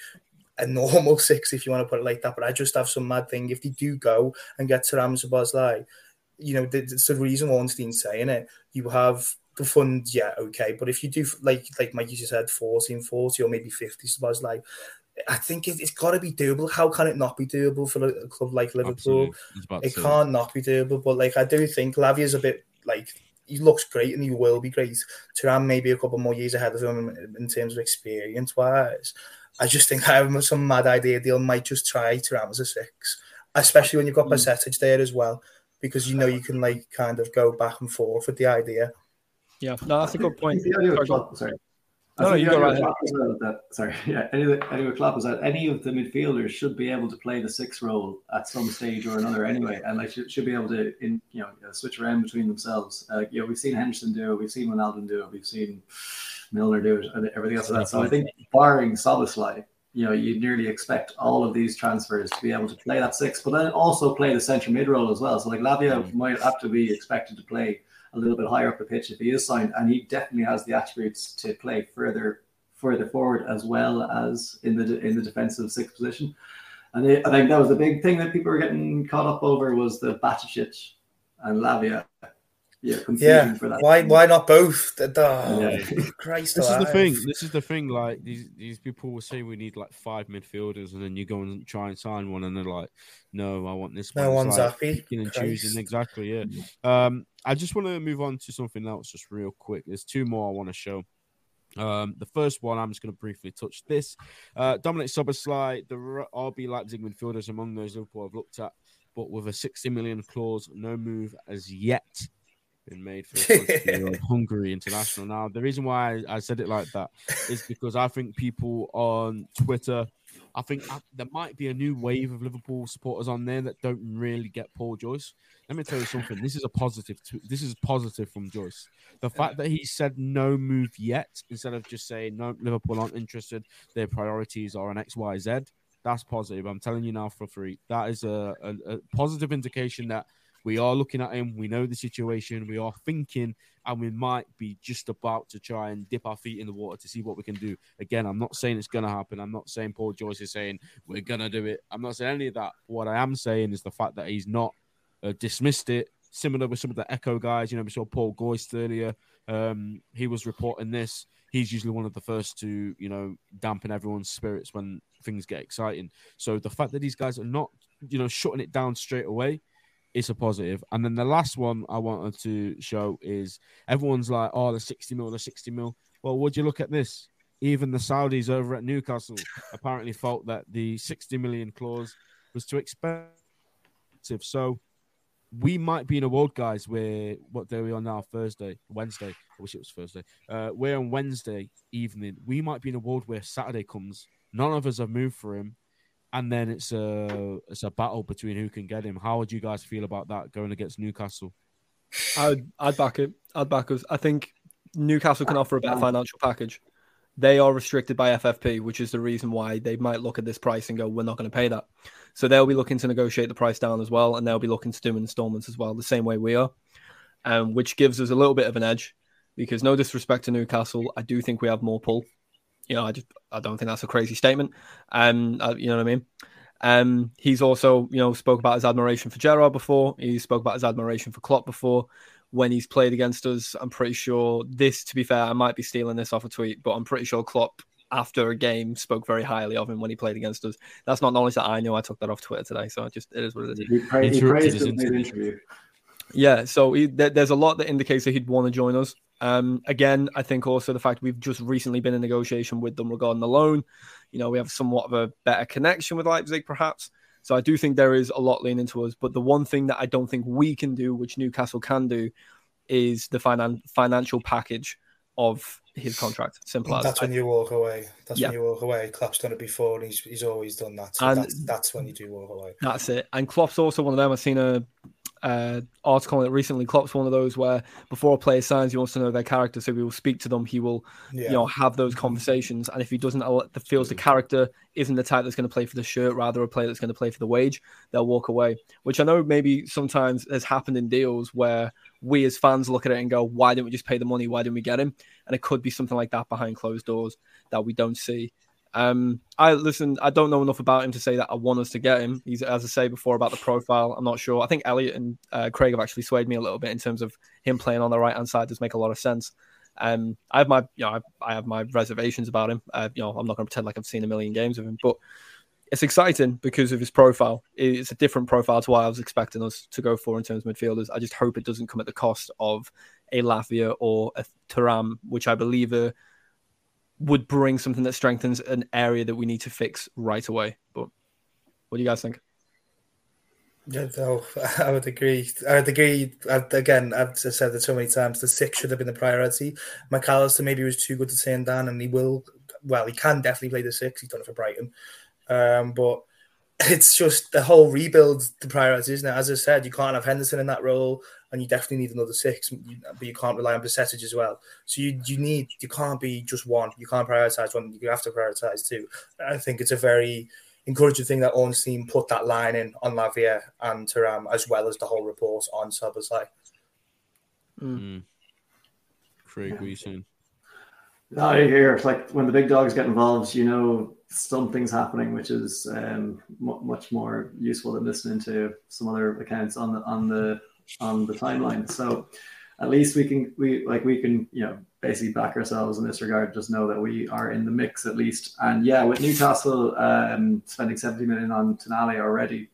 a normal *laughs* six, if you want to put it like that, but I just have some mad thing. If they do go and get Thuram Szoboszlai, you know, it's the reason Ornstein's saying it. You have the fund, yeah, okay. But if you do like like Mike just said, 14, 40 or maybe 50 Szoboszlai I think it, it's got to be doable. How can it not be doable for a club like Liverpool? Absolutely. I was about to It can't not be doable. But like I do think Lavia's a bit like he looks great and he will be great. Thuram maybe a couple more years ahead of him in, in terms of experience wise. I just think I have some mad idea deal might just try Thuram as a six, especially when you've got Mm. percentage there as well, because you know you can like kind of go back and forth with the idea. Yeah, no, that's a good point. No, you go right with well that sorry, *laughs* yeah. Anyway, anyway, Klopp is that any of the midfielders should be able to play the six role at some stage or another anyway, and like should, should be able to in you know switch around between themselves. Uh, you know, we've seen Henderson do it, we've seen Ronaldo do it, we've seen Milner do it, and everything else like that. So I think barring Szoboszlai, you know, you nearly expect all of these transfers to be able to play that six, but then also play the central mid role as well. So like Lavia might have to be expected to play a little bit higher up the pitch if he is signed, and he definitely has the attributes to play further further forward as well as in the in the defensive sixth position. And I think that was the big thing that people were getting caught up over was the Bajcetic and Lavia. Yeah, yeah. for that. Why why not both? The, the, Yeah. *laughs* Christ This is the thing. This is the thing. Like these these people will say we need like five midfielders, and then you go and try and sign one, and they're like, "No, I want this one." No It's one's like happy. picking and Christ. choosing. Exactly. Yeah. Um, I just want to move on to something else, just real quick. There's two more I want to show. Um, the first one, I'm just going to briefly touch this. Uh, Dominic Szoboszlai, the R- RB Leipzig midfielders among those Liverpool I've looked at, but with a 60 million clause, no move as yet been made for *laughs* Hungary international. Now, the reason why I, I said it like that is because I think people on Twitter, I think uh, there might be a new wave of Liverpool supporters on there that don't really get Paul Joyce. Let me tell you something. This is a positive. This is positive from Joyce. The fact that he said no move yet instead of just saying no, Liverpool aren't interested. Their priorities are on X, Y, Z. That's positive. I'm telling you now for free. That is a, a, a positive indication that we are looking at him. We know the situation. We are thinking, and we might be just about to try and dip our feet in the water to see what we can do. Again, I'm not saying it's going to happen. I'm not saying Paul Joyce is saying we're going to do it. I'm not saying any of that. What I am saying is the fact that he's not uh, dismissed it. Similar with some of the Echo guys, you know, we saw Paul Gorst earlier. Um, he was reporting this. He's usually one of the first to, you know, dampen everyone's spirits when things get exciting. So the fact that these guys are not, you know, shutting it down straight away is a positive. And then the last one I wanted to show is everyone's like, oh, the 60 mil, the 60 mil. Well, would you look at this? Even the Saudis over at Newcastle *laughs* apparently felt that the 60 million clause was too expensive. So we might be in a world, guys, where what day are we on now? Thursday, Wednesday. I wish it was Thursday. Uh, we're on Wednesday evening. We might be in a world where Saturday comes. None of us have moved for him, and then it's a it's a battle between who can get him. How would you guys feel about that going against Newcastle? I'd, I'd back it. I'd back us. I think Newcastle can offer a better financial package. They are restricted by FFP, which is the reason why they might look at this price and go, "We're not going to pay that." So they'll be looking to negotiate the price down as well, and they'll be looking to do installments as well, the same way we are, um, which gives us a little bit of an edge. Because no disrespect to Newcastle, I do think we have more pull. You know, I just I don't think that's a crazy statement. Um, uh, you know what I mean? Um, he's also, you know, spoke about his admiration for Gerrard before. He spoke about his admiration for Klopp before. When he's played against us, I'm pretty sure this. To be fair, I might be stealing this off a tweet, but I'm pretty sure Klopp, after a game, spoke very highly of him when he played against us. That's not knowledge that I know. I took that off Twitter today, so it just it is what it is. He, pra- he Interrupted praised his him in his interview. interview. Yeah, so he, there, there's a lot that indicates that he'd want to join us. Um, again, I think also the fact we've just recently been in negotiation with them regarding the loan. You know, we have somewhat of a better connection with Leipzig, perhaps. So I do think there is a lot leaning to us. But the one thing that I don't think we can do, which Newcastle can do, is the finan- financial package of his contract. Simple as. That's when you walk away. That's Yeah. when you walk away. Klopp's done it before, and he's he's always done that. So And- that's, that's when you do walk away. That's it. And Klopp's also one of them. I've seen a uh, article it recently. Klopp's one of those where before a player signs, he wants to know their character, so he will speak to them. He will, Yeah. you know, have those conversations. And if he doesn't the feels the character isn't the type that's going to play for the shirt, rather a player that's going to play for the wage, they'll walk away. Which I know maybe sometimes has happened in deals where we as fans look at it and go, "Why didn't we just pay the money? Why didn't we get him?" And it could be something like that behind closed doors that we don't see. Um, I listen. I don't know enough about him to say that I want us to get him. He's, as I say before, about the profile. I'm not sure. I think Elliot and uh, Craig have actually swayed me a little bit in terms of him playing on the right hand side. Does make a lot of sense. Um, I have my, you know, I, I have my reservations about him. Uh, you know, I'm not going to pretend like I've seen a million games of him, but it's exciting because of his profile. It's a different profile to what I was expecting us to go for in terms of midfielders. I just hope it doesn't come at the cost of a Lavia or a Thuram, which I believe are would bring something that strengthens an area that we need to fix right away. But what do you guys think? Yeah, no, *laughs* I would agree. I would agree. Again, I've said it so many times. The six should have been the priority. McAllister maybe was too good to turn down, and he will. Well, he can definitely play the six. He's done it for Brighton, um, but *laughs* it's just the whole rebuild. The priority, isn't it? As I said, you can't have Henderson in that role, and you definitely need another six. But you can't rely on percentage as well. So you you need you can't be just one. You can't prioritize one. You have to prioritize two. I think it's a very encouraging thing that Ornstein put that line in on Lavia and Thuram, as well as the whole report on Szoboszlai. Mm. Craig, what are you saying? No, I hear it's like when the big dogs get involved, you know something's happening, which is um, mu much more useful than listening to some other accounts on the on the on the timeline. So, at least we can we like we can you know basically back ourselves in this regard. Just know that we are in the mix at least. And yeah, with Newcastle um, spending seventy million on Tonali already,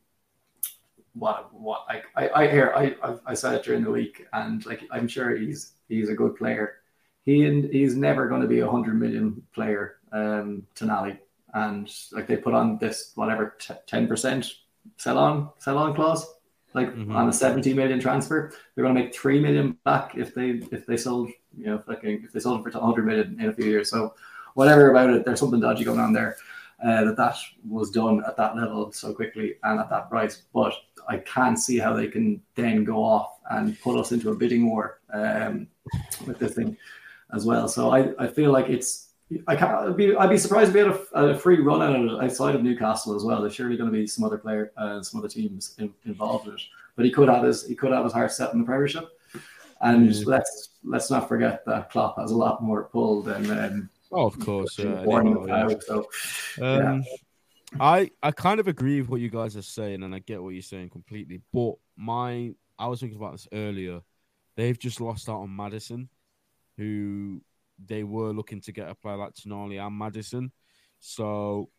what what I I, I hear I, I I said it during the week, and like I'm sure he's he's a good player. He and he's never going to be a hundred million player, um, Tonali, and like they put on this whatever ten percent sell on sell on clause, like Mhm. on a seventy million transfer. They're going to make three million back if they if they sold you know fucking if they sold it for hundred million in a few years. So whatever about it, there's something dodgy going on there. Uh, that that was done at that level so quickly and at that price, but I can't see how they can then go off and put us into a bidding war um, with this thing as well. So I, I feel like it's I can't I'd be I'd be surprised if we had a, a free run at it outside of Newcastle as well. There's surely going to be some other player uh, some other teams in, involved in it, but he could have his he could have his heart set in the Premiership. And Mm. let's let's not forget that Klopp has a lot more pull than um, Oh, of course. Yeah, yeah. So Um, I I kind of agree with what you guys are saying, and I get what you're saying completely. But my I was thinking about this earlier. They've just lost out on Maddison, who they were looking to get a player like Tonali and Maddison. So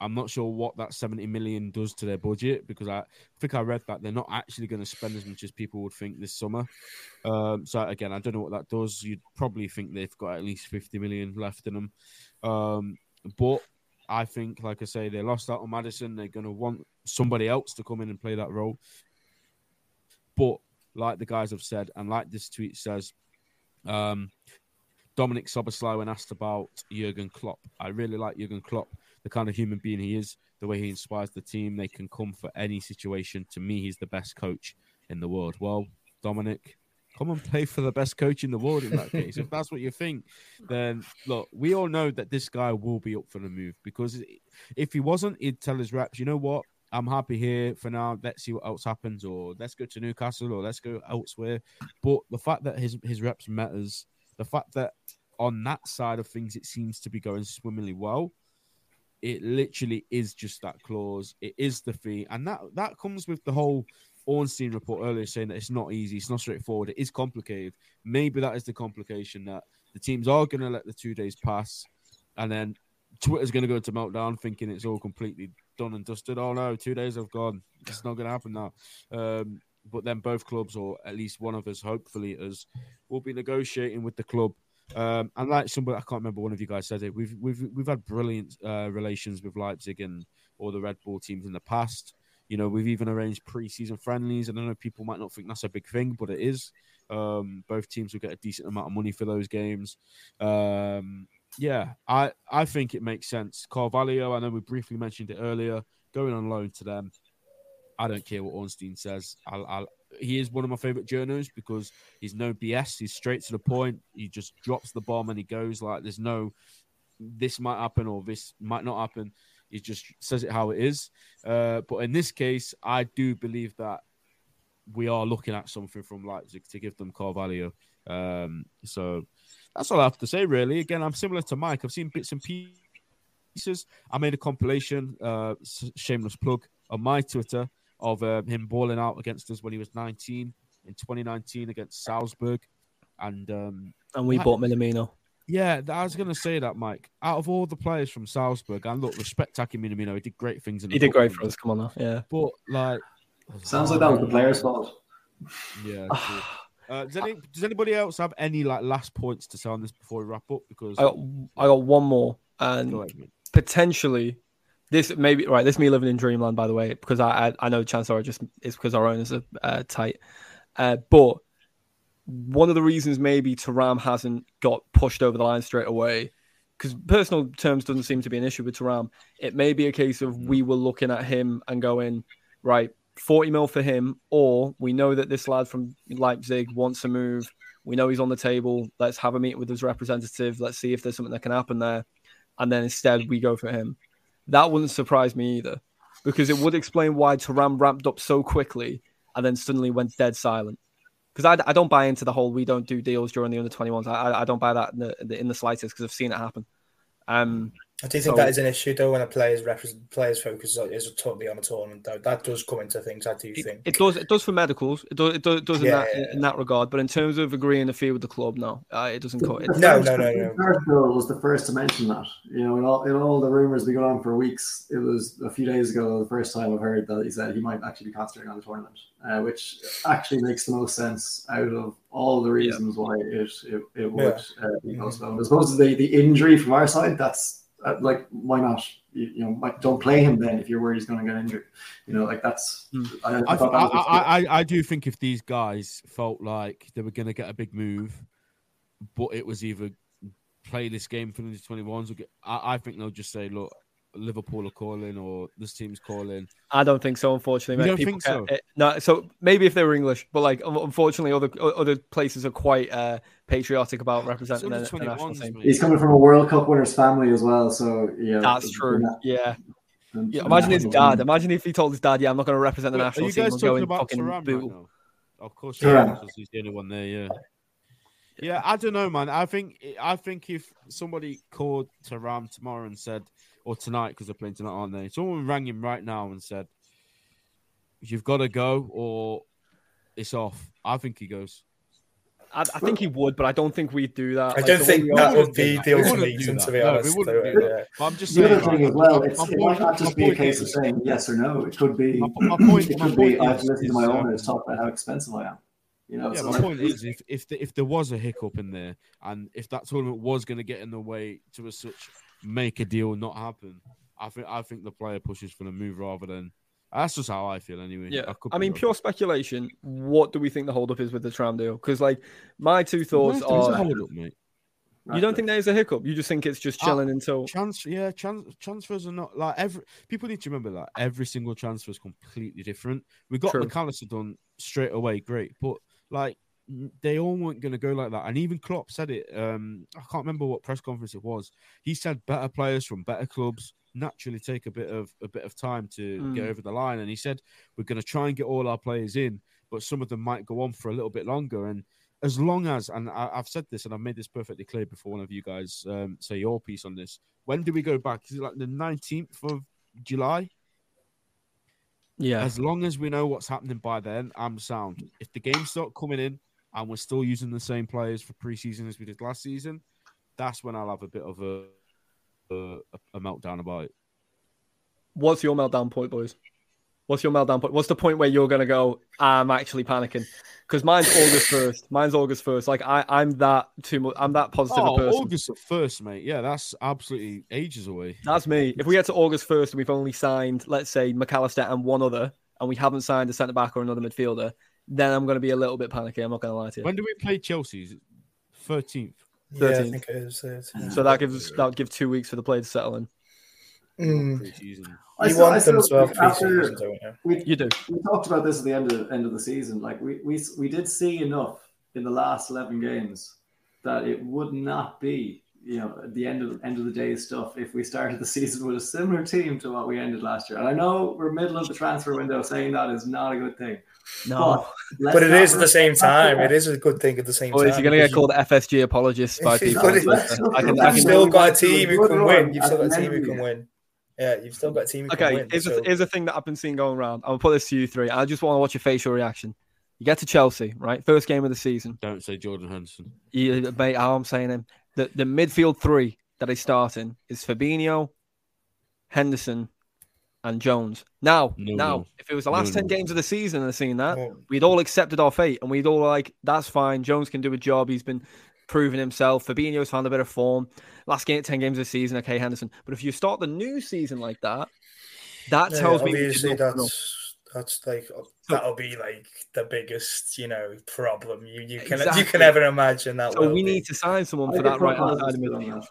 I'm not sure what that 70 million does to their budget because I think I read that they're not actually going to spend as much as people would think this summer. Um, so again, I don't know what that does. You'd probably think they've got at least 50 million left in them. Um, but I think, like I say, they lost out on Maddison. They're going to want somebody else to come in and play that role. But like the guys have said, and like this tweet says, um, Dominic Szoboszlai, when asked about Jurgen Klopp, I really like Jurgen Klopp, the kind of human being he is, the way he inspires the team. They can come for any situation. To me, he's the best coach in the world. Well, Dominic, come and play for the best coach in the world in that case. if that's what you think, then look, we all know that this guy will be up for the move because if he wasn't, he'd tell his reps, you know what? I'm happy here for now. Let's see what else happens, or let's go to Newcastle, or let's go elsewhere. But the fact that his his reps matters, the fact that on that side of things it seems to be going swimmingly well, it literally is just that clause. It is the fee, and that that comes with the whole Ornstein report earlier saying that it's not easy, it's not straightforward, it is complicated. Maybe that is the complication that the teams are going to let the two days pass, and then Twitter's going to go into meltdown, thinking it's all completely done and dusted. Oh no, two days have gone. It's not going to happen now. Um, but then both clubs, or at least one of us, hopefully, us, will be negotiating with the club. Um, and like somebody, I can't remember one of you guys said it. We've we've we've had brilliant uh, relations with Leipzig and all the Red Bull teams in the past. You know, we've even arranged pre-season friendlies. And I know people might not think that's a big thing, but it is. Um, both teams will get a decent amount of money for those games. Um, yeah, I, I think it makes sense. Carvalho, I know we briefly mentioned it earlier, going on loan to them. I don't care what Ornstein says. I'll, I'll, he is one of my favorite journalists because he's no BS. He's straight to the point. He just drops the bomb and he goes like, "There's no, this might happen or this might not happen." He just says it how it is. Uh, but in this case, I do believe that we are looking at something from Leipzig to give them Carvalho. Um, so that's all I have to say, really. Again, I'm similar to Mike. I've seen bits and pieces. I made a compilation, uh, shameless plug, on my Twitter of uh, him balling out against us when he was 19 in 2019 against Salzburg. And um, and we Right. bought Minamino. yeah, I was going to say that, Mike. Out of all the players from Salzburg, and look, respect Taki Minamino, he did great things. In the He did great football, for us. Come on now, yeah. But like, sounds like that was the player's fault. Yeah. *sighs* Uh, does, any, does anybody else have any like last points to say on this before we wrap up? Because I got I got one more, and Go ahead, mate. potentially this maybe right. This me living in dreamland, by the way, because I I, I know chances are just it's because our owners are uh, tight. Uh, but one of the reasons maybe Thuram hasn't got pushed over the line straight away, because personal terms doesn't seem to be an issue with Thuram. It may be a case of we were looking at him and going right. 40 mil for him, or we know that this lad from Leipzig wants to move. We know he's on the table. Let's have a meeting with his representative. Let's see if there's something that can happen there. And then instead, we go for him. That wouldn't surprise me either, because it would explain why Thuram ramped up so quickly and then suddenly went dead silent. Because I, I don't buy into the whole we don't do deals during the under 21s. I, I don't buy that in the, in the slightest because I've seen it happen. Um, I do think So- that is an issue though when a player's represent players focus is totally on a tournament though. That does come into things. I do It, think. it does. It does for medicals. It does. It does, it does in Yeah, that yeah, in that regard. But in terms of agreeing a fee with the club, no, uh, it doesn't. Co- it, No, no, no, no. Arsenal was the first to mention that. You know, in all, in all the rumors we got on for weeks, it was a few days ago the first time I've heard that he said he might actually be concentrating on the tournament, uh, which actually makes the most sense out of all the reasons why it it, it would uh, be postponed. As opposed to the, the injury from our side, that's like why not? You, you know, like, don't play him then if you're worried he's going to get injured. You know, like that's. Hmm. I, I, I, I, that I, do think if these guys felt like they were going to get a big move, but it was either play this game for the 21s, or get, I, I think they'll just say, look, Liverpool are calling or this team's calling. I don't think so. Unfortunately, You don't People think get- it- no. So maybe if they were English, but like unfortunately, other other places are quite uh, patriotic about representing under the, the national team. He's coming from a World Cup winners family as well, so yeah. That's true. Yeah. Yeah. Imagine his dad. Imagine if he told his dad, "Yeah, I'm not going to represent the Wait, national are you team. guys I'm talking going about fucking right now? Of course, Thuram. yeah, because he's the only one there. Yeah, yeah. I don't know, man. I think I think if somebody called Thuram tomorrow and said, or tonight because they're playing tonight, aren't they? Someone rang him right now and said, "You've got to go or it's off." I think he goes. I, I think he would, but I don't think we'd do that. I Like, don't the think that would be the We wouldn't do ultimatum, that. to be No, we honest. wouldn't though, do that. yeah. But I'm just The saying. other thing like, as well, my it's, it point- might not just be a point case of saying yes or no. It could be. My, my point, it my could be. point I've is, listened to my is, um, owners talk about how expensive I am. You know, Yeah, so my like, point is, if if the, if there was a hiccup in there, and if that tournament was going to get in the way to a such make a deal not happen, I think I think the player pushes for the move rather than. That's just how I feel, anyway. Yeah, could I mean, pure speculation. What do we think the holdup is with the Thuram deal? Because, like, my two thoughts a are: hold-up, mate. you don't think there's a hiccup. You just think it's just Uh, chilling until. Trans, yeah, trans, transfers are not like every. People need to remember that every single transfer is completely different. We got True. McAllister done straight away, great, but like they all weren't going to go like that. And even Klopp said it. Um, I can't remember what press conference it was. He said better players from better clubs naturally take a bit of a bit of time to get Mm. over the line. And he said we're going to try and get all our players in, but some of them might go on for a little bit longer. And as long as, and I, I've said this and I've made this perfectly clear before one of you guys um, say your piece on this. When do we go back? Is it like the 19th of July? Yeah, As long as we know what's happening by then, I'm sound. If the games start coming in and we're still using the same players for preseason as we did last season, that's when I'll have a bit of a a, a meltdown about it. what's your meltdown point, boys? What's your meltdown point? What's the point where you're gonna go? I'm actually panicking because mine's August first. Mine's August first. Like I, I'm that too much. I'm that positive a Oh, person. August first, mate. Yeah, that's absolutely ages away. That's me. If we get to August first and we've only signed, let's say McAllister and one other, and we haven't signed a centre back or another midfielder, then I'm going to be a little bit panicky. I'm not going to lie to you. When do we play Chelsea? Is it 13th? Yeah, I 13th. think it is. uh, so that gives that would give two weeks for the play to settle in. Mm. Preseason. I You still- I want them still to have think after- pre-season, don't you? we, You do. we talked about this at the end of end of the season. Like we we we did see enough in the last eleven games that it would not be you know at the end of end of the day stuff if we started the *laughs* season with a similar team to what we ended last year. And I know we're middle of the transfer window, saying that is not a good thing. No. let's But it is at the same time. It is a good thing at the same Boys, time. you're going to get called FSG apologists by If you people. put it- let's not I can- forget I You've can- still got a team who can win. You've still got a team who can win. Yeah, you've still got a team Okay, win. here's, so- a, here's a thing that I've been seeing going around. I'll put this to you three. I just want to watch your facial reaction. You get to Chelsea, right? First game of the season. Don't say Jordan Henderson. You, mate, how I'm saying him. The, the midfield three that he's starting is Fabinho, Henderson, and Jones. Now, No, now, no. if it was the No, last 10 no. games of the season and I seen that, we'd all accepted our fate and we'd all like, that's fine. Jones can do a job. He's been proving himself. Fabinho's found a bit of form. Last game, 10 games of the season, okay, Henderson. But if you start the new season like that, that yeah, tells me we obviously not enough. that's that's like that'll be like the biggest you know problem you you can you can ever imagine that. So we be. need to sign someone I for get that right hand Proposed side of on midfield.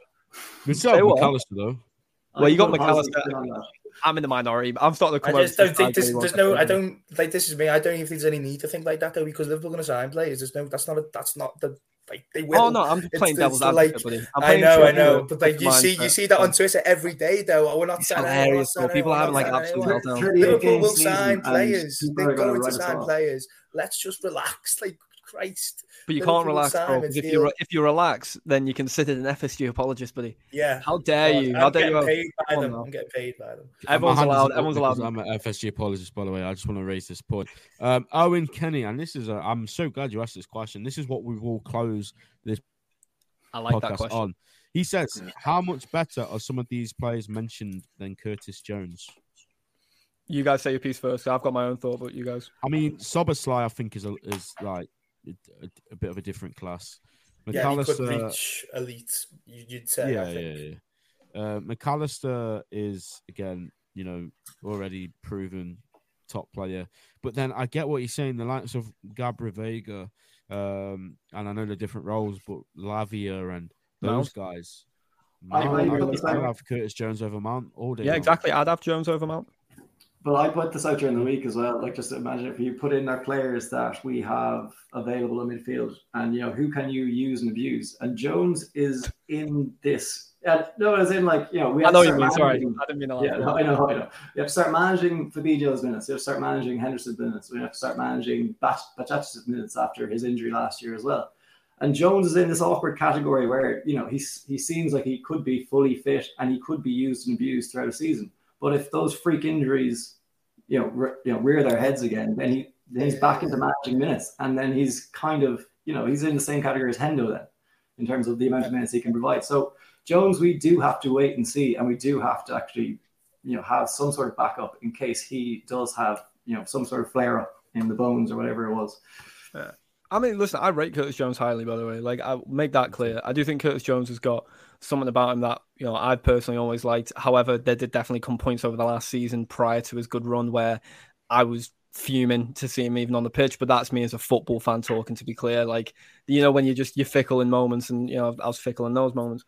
We still Say have? McAllister though. Well, you got I get proposed McAllister. On that. I'm in the minority. I'm starting to I just over don't think this, there's no. I don't like this is me. I don't even think there's any need to think like that though because Liverpool going to sign players. There's no. That's not. A, that's not the. Like they will. Oh no, I'm just playing it's devil's the, advocate, like- buddy. I'm I know, I know, but like you see, you see that on Twitter every day, though. Oh, we're not It's signing. anyone, we're not hilarious, bro. People are having, we're like, not absolute meltdown. Liverpool will sign players. They're are gonna going to write us sign players. Let's just relax. Like Christ. But you Liverpool can't relax, bro. If Field. you if you relax, then you considered an FSG apologist, buddy. Yeah. How dare God, you? I'm dare getting you? paid by them. I'm getting paid by them. Everyone's My hand is allowed- everyone's allowed. I'm an FSG apologist, by the way. I just want to raise this point. Um, Owen Kenny, and this is a, I'm so glad you asked this question. This is what we will close this I like that podcast question. on. He says, "How much better are some of these players mentioned than Curtis Jones?" You guys say your piece first. I've got my own thought, but you guys. I mean, Szoboszlai, I think is a, is like a, a bit of a different class. Yeah, he could McAllister- reach elite. you- You'd say. yeah, I yeah, think. yeah. Uh, McAllister is again, you know, already proven top player. But then I get what you're saying. The likes of Gabri Veiga, um, and I know the different roles, but Lavia and those guys. I- Mount, I- I, would- I- I'd have Curtis Jones over Mount all day. Yeah, long. exactly. I'd have Jones over Mount. But I put this out during the week as well. Like, just imagine if you put in our players that we have available in midfield, and you know who can you use and abuse. And Jones is in this. Uh, no, as in like you know we. I have know to what you mean. Sorry, I didn't mean to laugh. Yeah, no, I know, I know. You have to start managing Fabinho's minutes. You have to start managing Henderson's minutes. We have to start managing Bajcetic's minutes after his injury last year as well. And Jones is in this awkward category where you know he's he seems like he could be fully fit and he could be used and abused throughout a season. But if those freak injuries, you know, re- you know, rear their heads again, then he then he's back into managing minutes, and then he's kind of you know he's in the same category as Hendo then in terms of the amount of minutes he can provide. So Jones, we do have to wait and see, and we do have to actually you know have some sort of backup in case he does have you know some sort of flare up in the bones or whatever it was. I mean, listen, I rate Curtis Jones highly, by the way. Like, I make that clear. I do think Curtis Jones has got something about him that, you know, I've personally always liked. However, there did definitely come points over the last season prior to his good run where I was fuming to see him even on the pitch. But that's me as a football fan talking, to be clear. Like, you know, when you're just, you're fickle in moments, and, you know, I was fickle in those moments.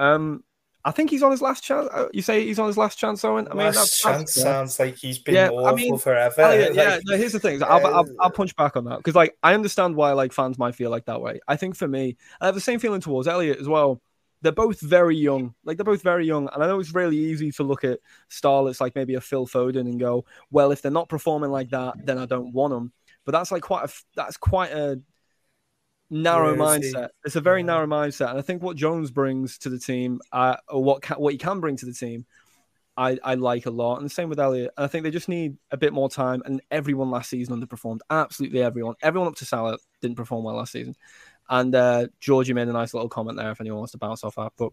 Um, I think he's on his last chance. Uh, You say he's on his last chance, Owen? I mean, Last that's, chance that's, sounds like he's been Yeah, I awful mean, forever. Oh, yeah, Like, yeah. No, here's the thing. I'll, I'll, uh, I'll punch back on that because, like, I understand why like fans might feel like that way. I think for me, I have the same feeling towards Elliot as well. They're both very young. Like they're both very young, and I know it's really easy to look at starlets like maybe a Phil Foden and go, "Well, if they're not performing like that, then I don't want them." But that's like quite a that's quite a narrow Where is he? mindset. It's a very Yeah. narrow mindset, and I think what Jones brings to the team, uh, or what can, what he can bring to the team, I, I like a lot. And the same with Elliot. And I think they just need a bit more time. And everyone last season underperformed. Absolutely everyone. Everyone up to Salah didn't perform well last season. And uh, Georgie made a nice little comment there if anyone wants to bounce off that. But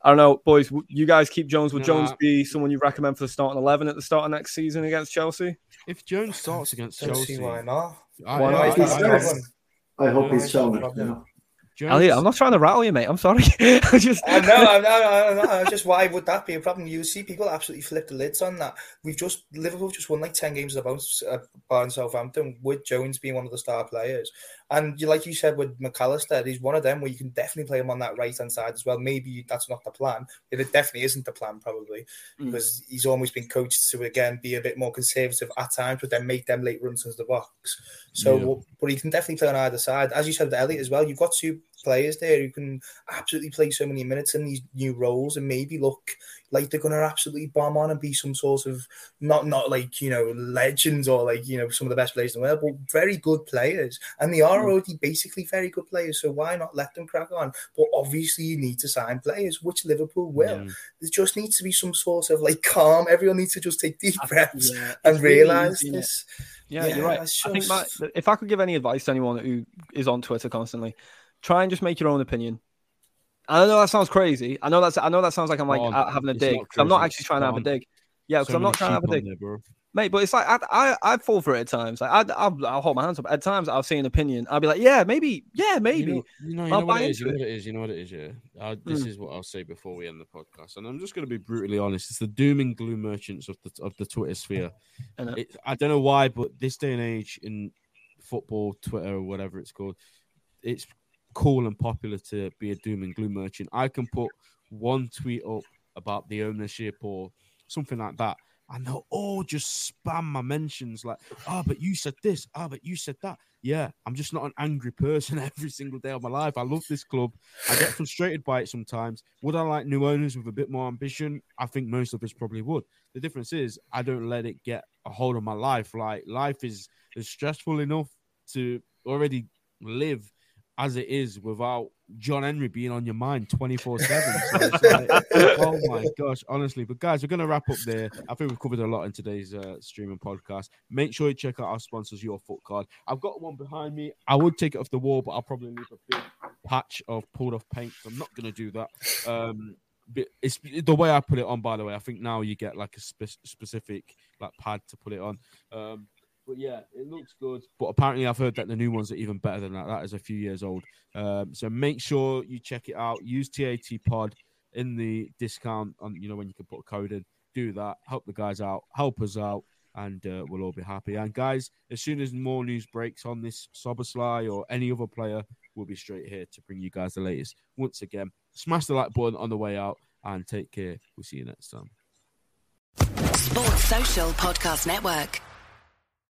I don't know, boys. You guys keep Jones. Would Jones be someone you recommend for the starting 11 at the start of next season against Chelsea? If Jones starts against Chelsea, why not. I, Why not? I- Why is that I- a problem? I hope he's it's shown it. problem. You know? Elliot, I'm not trying to rattle you, mate. I'm sorry. *laughs* I just I know, I know, I know, I know. Just why would that be a problem? You see people absolutely flip the lids on that. We've just Liverpool just won like ten games of bounce uh, bar in Southampton with Jones being one of the star players. And you, like you said with McAllister, he's one of them where you can definitely play him on that right hand side as well. Maybe that's not the plan. It definitely isn't the plan, probably Mm. because he's always been coached to again be a bit more conservative at times, but then make them late runs into the box. So, Yeah. but he can definitely play on either side. As you said, with Elliot as well, you've got two players there who can absolutely play so many minutes in these new roles and maybe look like they're going to absolutely bomb on and be some sort of not not like you know legends or like you know some of the best players in the world, but very good players. And they are mm. already basically very good players. So why not let them crack on? But obviously, you need to sign players, which Liverpool will. Yeah. There just needs to be some sort of like calm. Everyone needs to just take deep breaths Yeah, and really realize this. Yeah, Yeah, you're right. it's I think if I could give any advice to anyone who is on Twitter constantly, try and just make your own opinion. I know that sounds crazy. I know that's. I know that sounds like I'm like on, having a dig. I'm not actually trying to have a dig. Yeah, because So I'm not trying to have a dig, there, mate. But it's like I, I I fall for it at times. Like I I'll, I'll hold my hands up. At times I'll say an opinion. I'll be like, yeah, maybe, yeah, maybe. You know, you know, you know what it is. You know what it is. You know what it is. Yeah. Uh, this Mm. is what I'll say before we end the podcast, and I'm just going to be brutally honest. It's the doom and gloom merchants of the of the Twitter sphere. It, I don't know why, but this day and age in football, Twitter or whatever it's called, it's cool and popular to be a doom and gloom merchant. I can put one tweet up about the ownership or something like that, and they'll all just spam my mentions like, "Oh, but you said this. Oh, but you said that." Yeah, I'm just not an angry person *laughs* every single day of my life. I love this club. I get frustrated by it sometimes. Would I like new owners with a bit more ambition? I think most of us probably would. The difference is I don't let it get a hold of my life. Like life is is stressful enough to already live as it is without John Henry being on your mind 24 7. *laughs* oh my gosh, honestly. But guys, we're going to wrap up there. I think we've covered a lot in today's uh, streaming podcast. Make sure you check out our sponsors, Your Foot Card. I've got one behind me. I would take it off the wall, but I'll probably leave a big patch of pulled off paint. So I'm not going to do that. Um, it's the way I put it on. By the way, I think now you get like a spe- specific like pad to put it on. Um, but yeah, it looks good. But apparently, I've heard that the new ones are even better than that. That is a few years old. Um, so make sure you check it out. Use TAT Pod in the discount on you know when you can put a code in. Do that. Help the guys out. Help us out. And uh, we'll all be happy. And guys, as soon as more news breaks on this Szoboszlai or any other player, we'll be straight here to bring you guys the latest. Once again, smash the like button on the way out and take care. We'll see you next time. Sports Social Podcast Network.